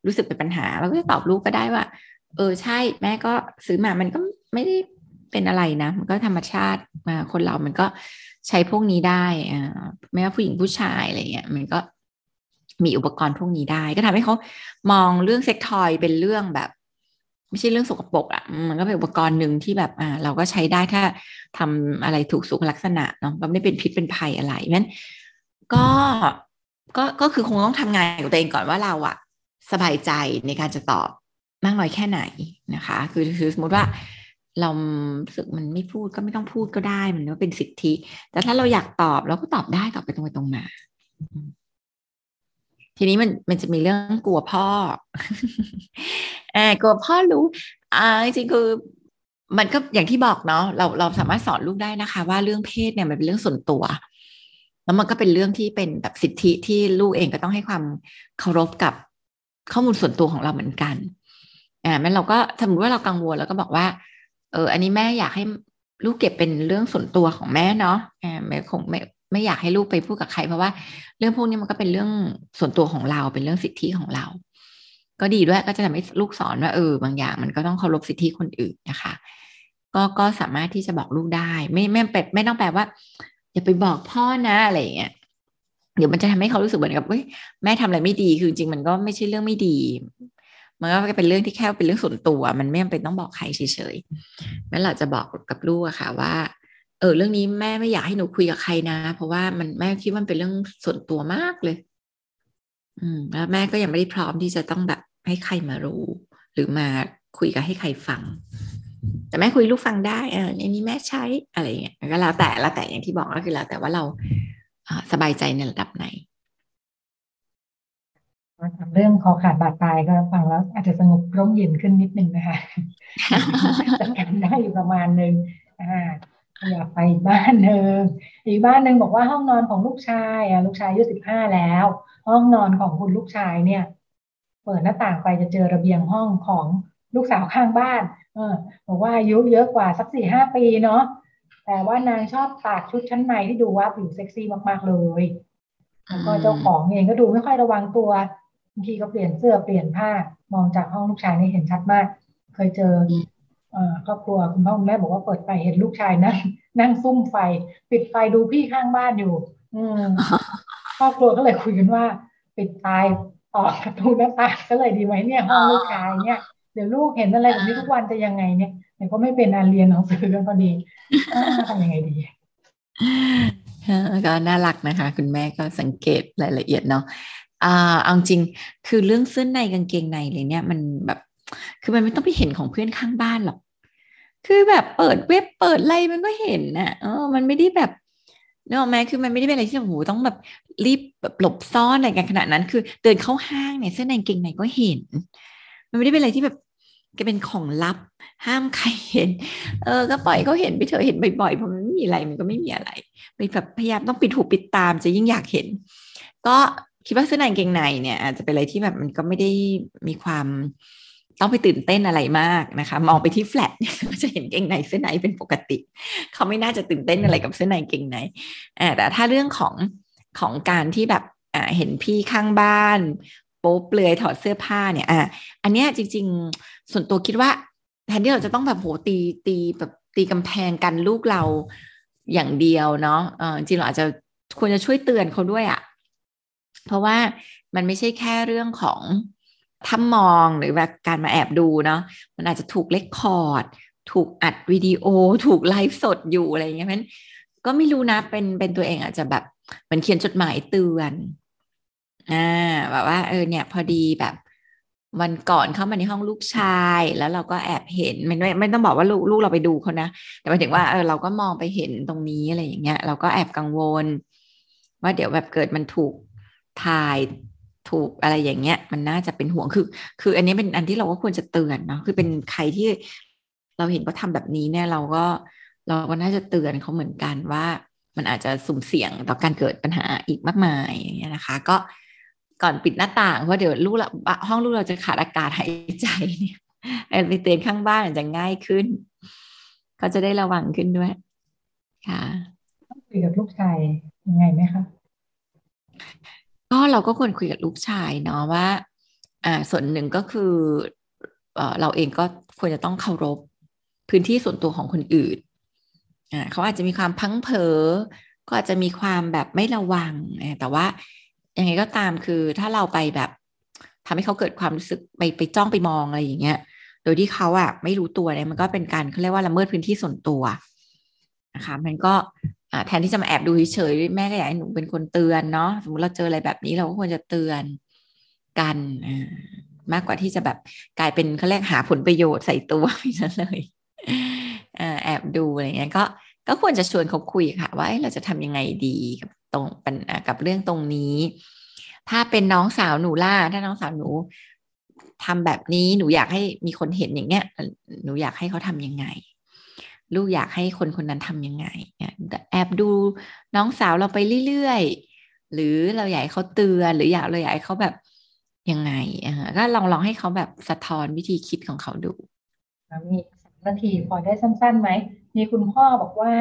รู้สึกเป็นปัญหา เราก็จะตอบลูกก็ได้ว่า เออใช่แม่ก็ซื้อมามันก็ไม่ได้เป็นอะไรนะ มันก็ธรรมชาติมาคนเรามันก็ใช้พวกนี้ได้อ่าไม่ว่าผู้หญิงผู้ชายอะไรเงี้ยมันก็ มีอุปกรณ์พวกนี้ได้ ก็ทำให้เขามองเรื่องเซ็กทอยเป็นเรื่องแบบ ไม่ใช่เรื่องสกปรกอะ่ะมันก็เป็นอุปกรณ์หนึ่งที่แบบอ่าเราก็ใช้ได้ถ้าทำอะไรถูกสุขลักษณะเนาะก็ไม่เป็นพิษเป็นภัยอะไรนั้นก็ก็ก็คือคงต้องทำงานกับตัวเองก่อนว่าเราอะสบายใจในการจะตอบมากน้อยแค่ไหนนะคะ คือคือสมมติว่าเราสึกมันไม่พูดก็ไม่ต้องพูดก็ได้มันก็เป็นสิทธิ แต่ถ้าเราอยากตอบเราก็ตอบได้ตอบไปตรงไปตรงมา ทีนี้มันมันจะมีเรื่องกลัวพ่อแอบกลัวพ่อรู้อ่าจริงๆคือมันก็อย่างที่บอกเนาะเราเราสามารถสอนลูกได้นะคะ ว่าเรื่องเพศเนี่ยมันเป็นเรื่องส่วนตัว แล้วมันก็เป็นเรื่องที่เป็นแบบสิทธิที่ลูกเองก็ต้องให้ความเคารพกับข้อมูลส่วนตัวของเราเหมือนกันอ่าแม้เราก็สมมติว่าเรากังวลแล้วก็บอกว่า เออ อันนี้แม่อยากให้ลูกเก็บเป็นเรื่องส่วนตัวของแม่เนาะอ่าไม่คงไม่ ไม่อยากให้ลูกไปพูดกับใคร เพราะว่าเรื่องพวกนี้มันก็เป็นเรื่องส่วนตัวของเราเป็นเรื่องสิทธิของเรา ก็ดีด้วยก็จะทำให้ลูกสอนว่าเออบางอย่างมันก็ต้องเคารพสิทธิคนอื่นนะคะ ก็ก็สามารถที่จะบอกลูกได้ ไม่ไม่เป็ดไม่ต้องแปลว่า อย่าไปบอกพ่อนะอะไรอย่างเงี้ยเดี๋ยวมันจะทำให้เขารู้สึกเหมือนกับเฮ้ยแม่ทำอะไรไม่ดีคือจริงมันก็ไม่ใช่เรื่องไม่ดีมันก็เป็นเรื่องที่แค่เป็นเรื่องส่วนตัว มันไม่จำเป็นต้องบอกใครเฉยๆแม่เราจะบอกกับลูกอะค่ะว่า เออเรื่องนี้แม่ไม่อยากให้หนูคุยกับใครนะ เพราะว่ามันแม่คิดว่ามันเป็นเรื่องส่วนตัวมากเลย อืม แล้วแม่ก็ยังไม่ได้พร้อมที่จะต้องแบบให้ใครมารู้ หรือมาคุยกับให้ใครฟัง แต่แม่คุยลูกฟังได้เอออันนี้แม่ใช้อะไรเงี้ยก็แล้วแต่แล้วแต่อย่างที่บอกก็คือแล้วแต่ว่าเราสบายใจในระดับไหนเรื่องคอขาดบาดตายก็ฟังแล้ว อาจจะสงบร่มเย็นขึ้นนิดนึงนะคะจัดการได้อยู่ประมาณนึงอ่า อยากไปบ้านหนึ่งอีกบ้านหนึ่งบอกว่าห้องนอนของลูกชายอะลูกชายอายุสิบห้าแล้ว ห้องนอนของคุณลูกชายเนี่ย เปิดหน้าต่างไปจะเจอระเบียงห้องของลูกสาวข้างบ้าน เออบอกว่าอายุเยอะกว่าสักสี่ห้าปีเนาะแต่ว่านางชอบตากชุดชั้นในที่ดูว่าผิวเซ็กซี่มากๆเลยแล้วก็เจ้าของเองก็ดูไม่ค่อยระวังตัวบางทีก็เปลี่ยนเสื้อเปลี่ยนผ้ามองจากห้องลูกชายนี่เห็นชัดมาก เคยเจอ ครอบครัวคุณพ่อคุณแม่บอกว่าเปิดไฟเห็นลูกชายนั่งนั่งซุ่มไฟ ปิดไฟดูพี่ข้างบ้านอยู่ อืมครอบครัวก็เลยคุยกันว่า ปิดไฟออกประตูหน้าต่างก็เลยดีไหมเนี่ยห้องลูกชายเนี่ยเดี๋ยวลูกเห็นอะไรแบบนี้ทุกวันจะยังไงเนี่ยเดี๋ยวก็ไม่เป็นการเรียนหนังสือกันพอดีทำยังไงดีก็น่ารักนะคะ คุณแม่ก็สังเกตรายละเอียดเนาะอ่าเอาจริงคือเรื่องเสื้อในกางเกงในเลยเนี่ยมันแบบ คือมันไม่ต้องไปเห็นของเพื่อนข้างบ้านหรอก คือแบบเปิดเว็บเปิดอะไรมันก็เห็นนะเออ มันไม่ได้แบบเนอะแม่คือมันไม่ได้เป็นอะไรที่โอ้โหต้องแบบรีบแบบหลบซ่อนอะไรกันขนาดนั้น คือเดินเข้าห้างเนี่ยเสื้อในกางเกงในก็เห็น มันไม่ได้เป็นอะไรที่แบบก็เป็นของลับ ห้ามใครเห็น เออ ก็ปล่อยเขาเห็นไปเถอะเห็นบ่อยๆเพราะมันไม่มีอะไรมันก็ไม่มีอะไรไปแบบพยายามต้องปิดหูปิดตามจะยิ่งอยากเห็น ก็คิดว่าเสื้อในเกงในเนี่ย อาจจะเป็นอะไรที่แบบมันก็ไม่ได้มีความ ต้องไปตื่นเต้นอะไรมากนะคะ มองไปที่แฟลตก็จะเห็นเก่งในเสื้อในเป็นปกติ เขาไม่น่าจะตื่นเต้นอะไรกับเสื้อในเก่งในแต่ถ้าเรื่องของของการที่แบบเห็นพี่ข้างบ้าน โป๊เปลือยถอดเสื้อผ้าเนี่ยอะอันเนี้ยจริง ๆ ส่วนตัวคิดว่าแทนที่เราจะต้องแบบโหตีตีแบบตีกำแพงกันลูกเราอย่างเดียวเนาะจริงเราอาจจะควรจะช่วยเตือนเขาด้วยอะ่ะ เพราะว่ามันไม่ใช่แค่เรื่องของ ทำมองหรือแบบการมาแอบดูเนาะมันอาจจะถูกเลคคอร์ดถูกอัดวิดีโอ ถูกไลฟ์สดอยู่อะไรอย่างเงี้ยมันก็ไม่รู้นะเป็นเป็นตัวเองอาจจะแบบเหมือนเขียนจดหมายเตือนอ่าแบบว่าเออเนี่ยพอดีแบบวันก่อนเข้ามาในห้องลูกชายแล้วเราก็แอบเห็นไม่ไม่ไม่ต้องบอกว่าลูกลูกเราไปดูเขานะแต่หมายถึงว่าเออเราก็มองไปเห็นตรงนี้อะไรอย่างเงี้ย เราก็แอบกังวล ว่าเดี๋ยวแบบเกิดมันถูกถ่าย ถูกอะไรอย่างเงี้ย มันน่าจะเป็นห่วงคือ คืออันนี้เป็นอันที่เราก็ควรจะเตือนเนาะคือเป็นใครที่เราเห็นเขาทาแบบนี้เนี่ยเราก็เราก็น่าจะเตือนเขาเหมือนกันว่ามันอาจจะสุ่มเสี่ยงต่อการเกิดปัญหาอีกมากมายอย่างเงี้ยนะคะ ก็ก่อนปิดหน้าต่างเพราะเดี๋ยวลูกเราห้องลูกเราจะขาดอากาศหายใจเนี่ยไปเตือนข้างบ้านจะง่ายขึ้นเขาจะได้ระวังขึ้นด้วย ค่ะคุยกับลูกชายยังไงไหมคะ ก็เราก็ควรคุยกับลูกชายเนาะว่า อ่าส่วนหนึ่งก็คือเอเราเองก็ควรจะต้องเคารพพื้นที่ส่วนตัวของคนอื่นอ่าเขาอาจจะมีความพังเผลอก็อาจจะมีความแบบไม่ระวัง แต่ว่ายังไงก็ตามคือถ้าเราไปแบบทำให้เขาเกิดความรู้สึกไปไปจ้องไปมองอะไรอย่างเงี้ย โดยที่เขาอะไม่รู้ตัวเนี่ยมันก็เป็นการเขาเรียกว่าละเมิดพื้นที่ส่วนตัวนะคะมันก็ แทนที่จะมาแอบดูเฉยๆแม่ก็อยากให้หนูเป็นคนเตือนเนาะสมมติเราเจออะไรแบบนี้เราก็ควรจะเตือนกันมากกว่าที่จะแบบกลายเป็นเขาเรียกหาผลประโยชน์ใส่ตัวไปนั่นเลยอแอบดูอะไรเงี้ยก็ก็ควรจะชวนเขาคุยค่ะ ว่าเราจะทำยังไงดีกับตรงปัญกับเรื่องตรงนี้ ถ้าเป็นน้องสาวหนูล่ะถ้าน้องสาวหนูทำแบบนี้หนูอยากให้มีคนเห็นอย่างเงี้ยหนูอยากให้เขาทำยังไง ลูกอยากให้คนคนนั้นทำยังไงแอบดูน้องสาวเราไปเรื่อยๆ หรือเราอยากให้เขาเตือนหรืออยากเราอยากให้เขาแบบยังไงก็ลองลองให้เขาแบบสะท้อนวิธีคิดของเขาดูมีสามนาทีพอได้สั้นๆไหมมีคุณพ่อบอกว่า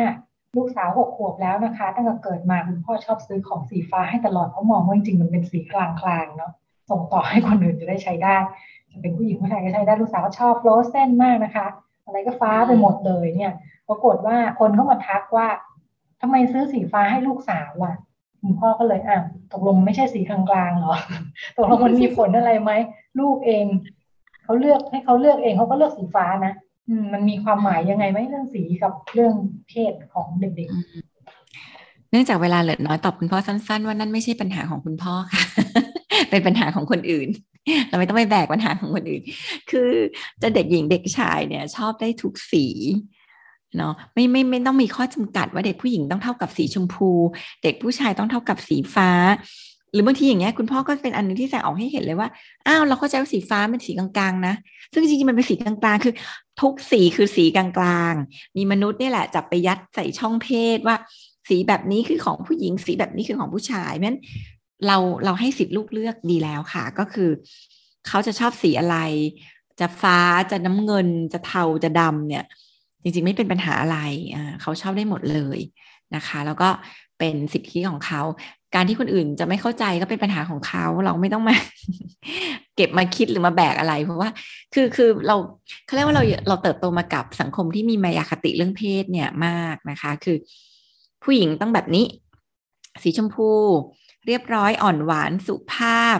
ลูกสาวหกขวบแล้วนะคะ ตั้งแต่เกิดมาคุณพ่อชอบซื้อของสีฟ้าให้ตลอดเพราะมองว่าจริงๆมันเป็นสีกลางๆเนาะส่งต่อให้คนอื่นจะได้ใช้ได้ จะเป็นผู้หญิงผู้ชายก็ใช้ได้ลูกสาวชอบโรสเส้นมากนะคะ อะไรก็ฟ้าไปหมดเลยเนี่ย ปรากฏว่าคนเข้ามาทักว่าทำไมซื้อสีฟ้าให้ลูกสาวล่ะคุณพ่อก็เลยอะตกลงไม่ใช่สีกลางๆหรอตกลงมันมีผลอะไรไหมลูกเองเขาเลือกให้เขาเลือกเองเขาก็เลือกสีฟ้านะอืมมันมีความหมายยังไงไหมเรื่องสีกับเรื่องเพศของเด็กๆ เนื่องจากเวลาเหลือน้อยตอบคุณพ่อสั้น ๆ ว่านั่นไม่ใช่ปัญหาของคุณพ่อค่ะ เป็นปัญหาของคนอื่น เราไม่ต้องไปแบกปัญหาของคนอื่น คือจะเด็กหญิงเด็กชายเนี่ย ชอบได้ทุกสีเนาะไม่ไม่ไม่ต้องมีข้อจำกัดว่าเด็กผู้หญิงต้องเท่ากับสีชมพู เด็กผู้ชายต้องเท่ากับสีฟ้า หรือบางทีอย่างเงี้ยคุณพ่อก็เป็นอันนึงที่แสงออกให้เห็นเลยว่าอ้าวเราเข้าใจว่าสีฟ้าเป็นสีกลางๆนะซึ่งจริงๆมันเป็นสีกลางๆคือ ทุกสีคือสีกลางๆมีมนุษย์นี่แหละจับไปยัดใส่ช่องเพศว่าสีแบบนี้คือของผู้หญิงสีแบบนี้คือของผู้ชายเพราะฉะนั้น เราเราให้สิทธิ์ลูกเลือกดีแล้วค่ะ ก็คือเขาจะชอบสีอะไร จะฟ้าจะน้ำเงินจะเทาจะดำเนี่ย จริงๆไม่เป็นปัญหาอะไรอ่าเขาชอบได้หมดเลยนะคะ แล้วก็เป็นสิทธิของเขา การที่คนอื่นจะไม่เข้าใจก็เป็นปัญหาของเขาเราไม่ต้องมา เก็บมาคิดหรือมาแบกอะไร เพราะว่าคือคือเราเขาเรียกว่าเราเราเติบโตมากับสังคมที่มีมายาคติเรื่องเพศเนี่ยมากนะคะ คือ ผู้หญิงต้องแบบนี้ สีชมพู เรียบร้อยอ่อนหวานสุภาพ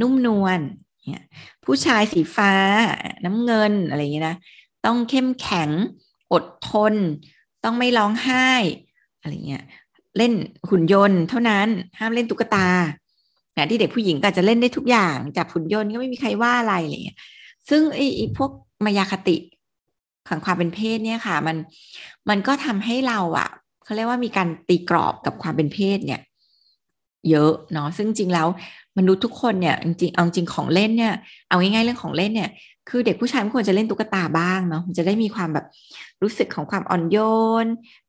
นุ่มนวลเนี่ยผู้ชายสีฟ้าน้ำเงินอะไรอย่างเงี้นะต้องเข้มแข็งอดทน ต้องไม่ร้องไห้อะไรเงี้ยเล่นหุ่นยนต์เท่านั้นห้ามเล่นตุ๊กตานะที่เด็กผู้หญิงก็จะเล่นได้ทุกอย่างจับหุ่นยนต์ก็ไม่มีใครว่าอะไรอะไรเงี้ยซึ่งไอ้พวกมายาคติของความเป็นเพศเนี่ยค่ะ มันมันก็ทำให้เราอะเขาเรียกว่ามีการตีกรอบกับความเป็นเพศเนี่ย เยอะเนาะซึ่งจริงแล้วมนุษย์ทุกคนเนี่ยจริงเอาจริงของเล่นเนี่ยเอาง่ายๆเรื่องของเล่นเนี่ยคือเด็กผู้ชายไม่ควรจะเล่นตุ๊กตาบ้างเนาะมันจะได้มีความแบบรู้สึกของความอ่อนโยน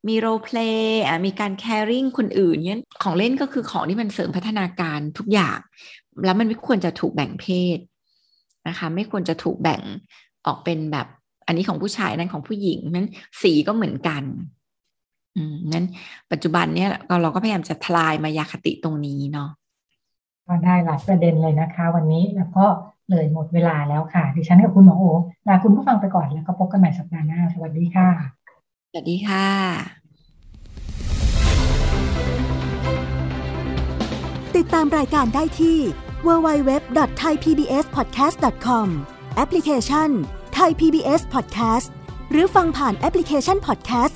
มีโรเพลย์อะมีการแคริ่งคนอื่นเนี่ยของเล่นก็คือของที่มันเสริมพัฒนาการทุกอย่าง แล้วมันไม่ควรจะถูกแบ่งเพศนะคะไม่ควรจะถูกแบ่งออกเป็นแบบอันนี้ของผู้ชายนั้นของผู้หญิงนั้นสีก็เหมือนกัน อืมนั้นปัจจุบันเนี่ยเราเราก็พยายามจะทลายมายาคติตรงนี้เนาะก็ได้หลายประเด็นเลยนะคะ วันนี้แล้วก็เลยหมดเวลาแล้วค่ะ ดิฉันกับคุณหมอโอลาคุณผู้ฟังไปก่อนแล้วก็พบกันใหม่สัปดาห์หน้า สวัสดีค่ะ สวัสดีค่ะ ติดตามรายการได้ที่ www.thaipbspodcast.com แอปพลิเคชัน Thai PBS Podcast หรือฟังผ่านแอปพลิเคชัน Podcast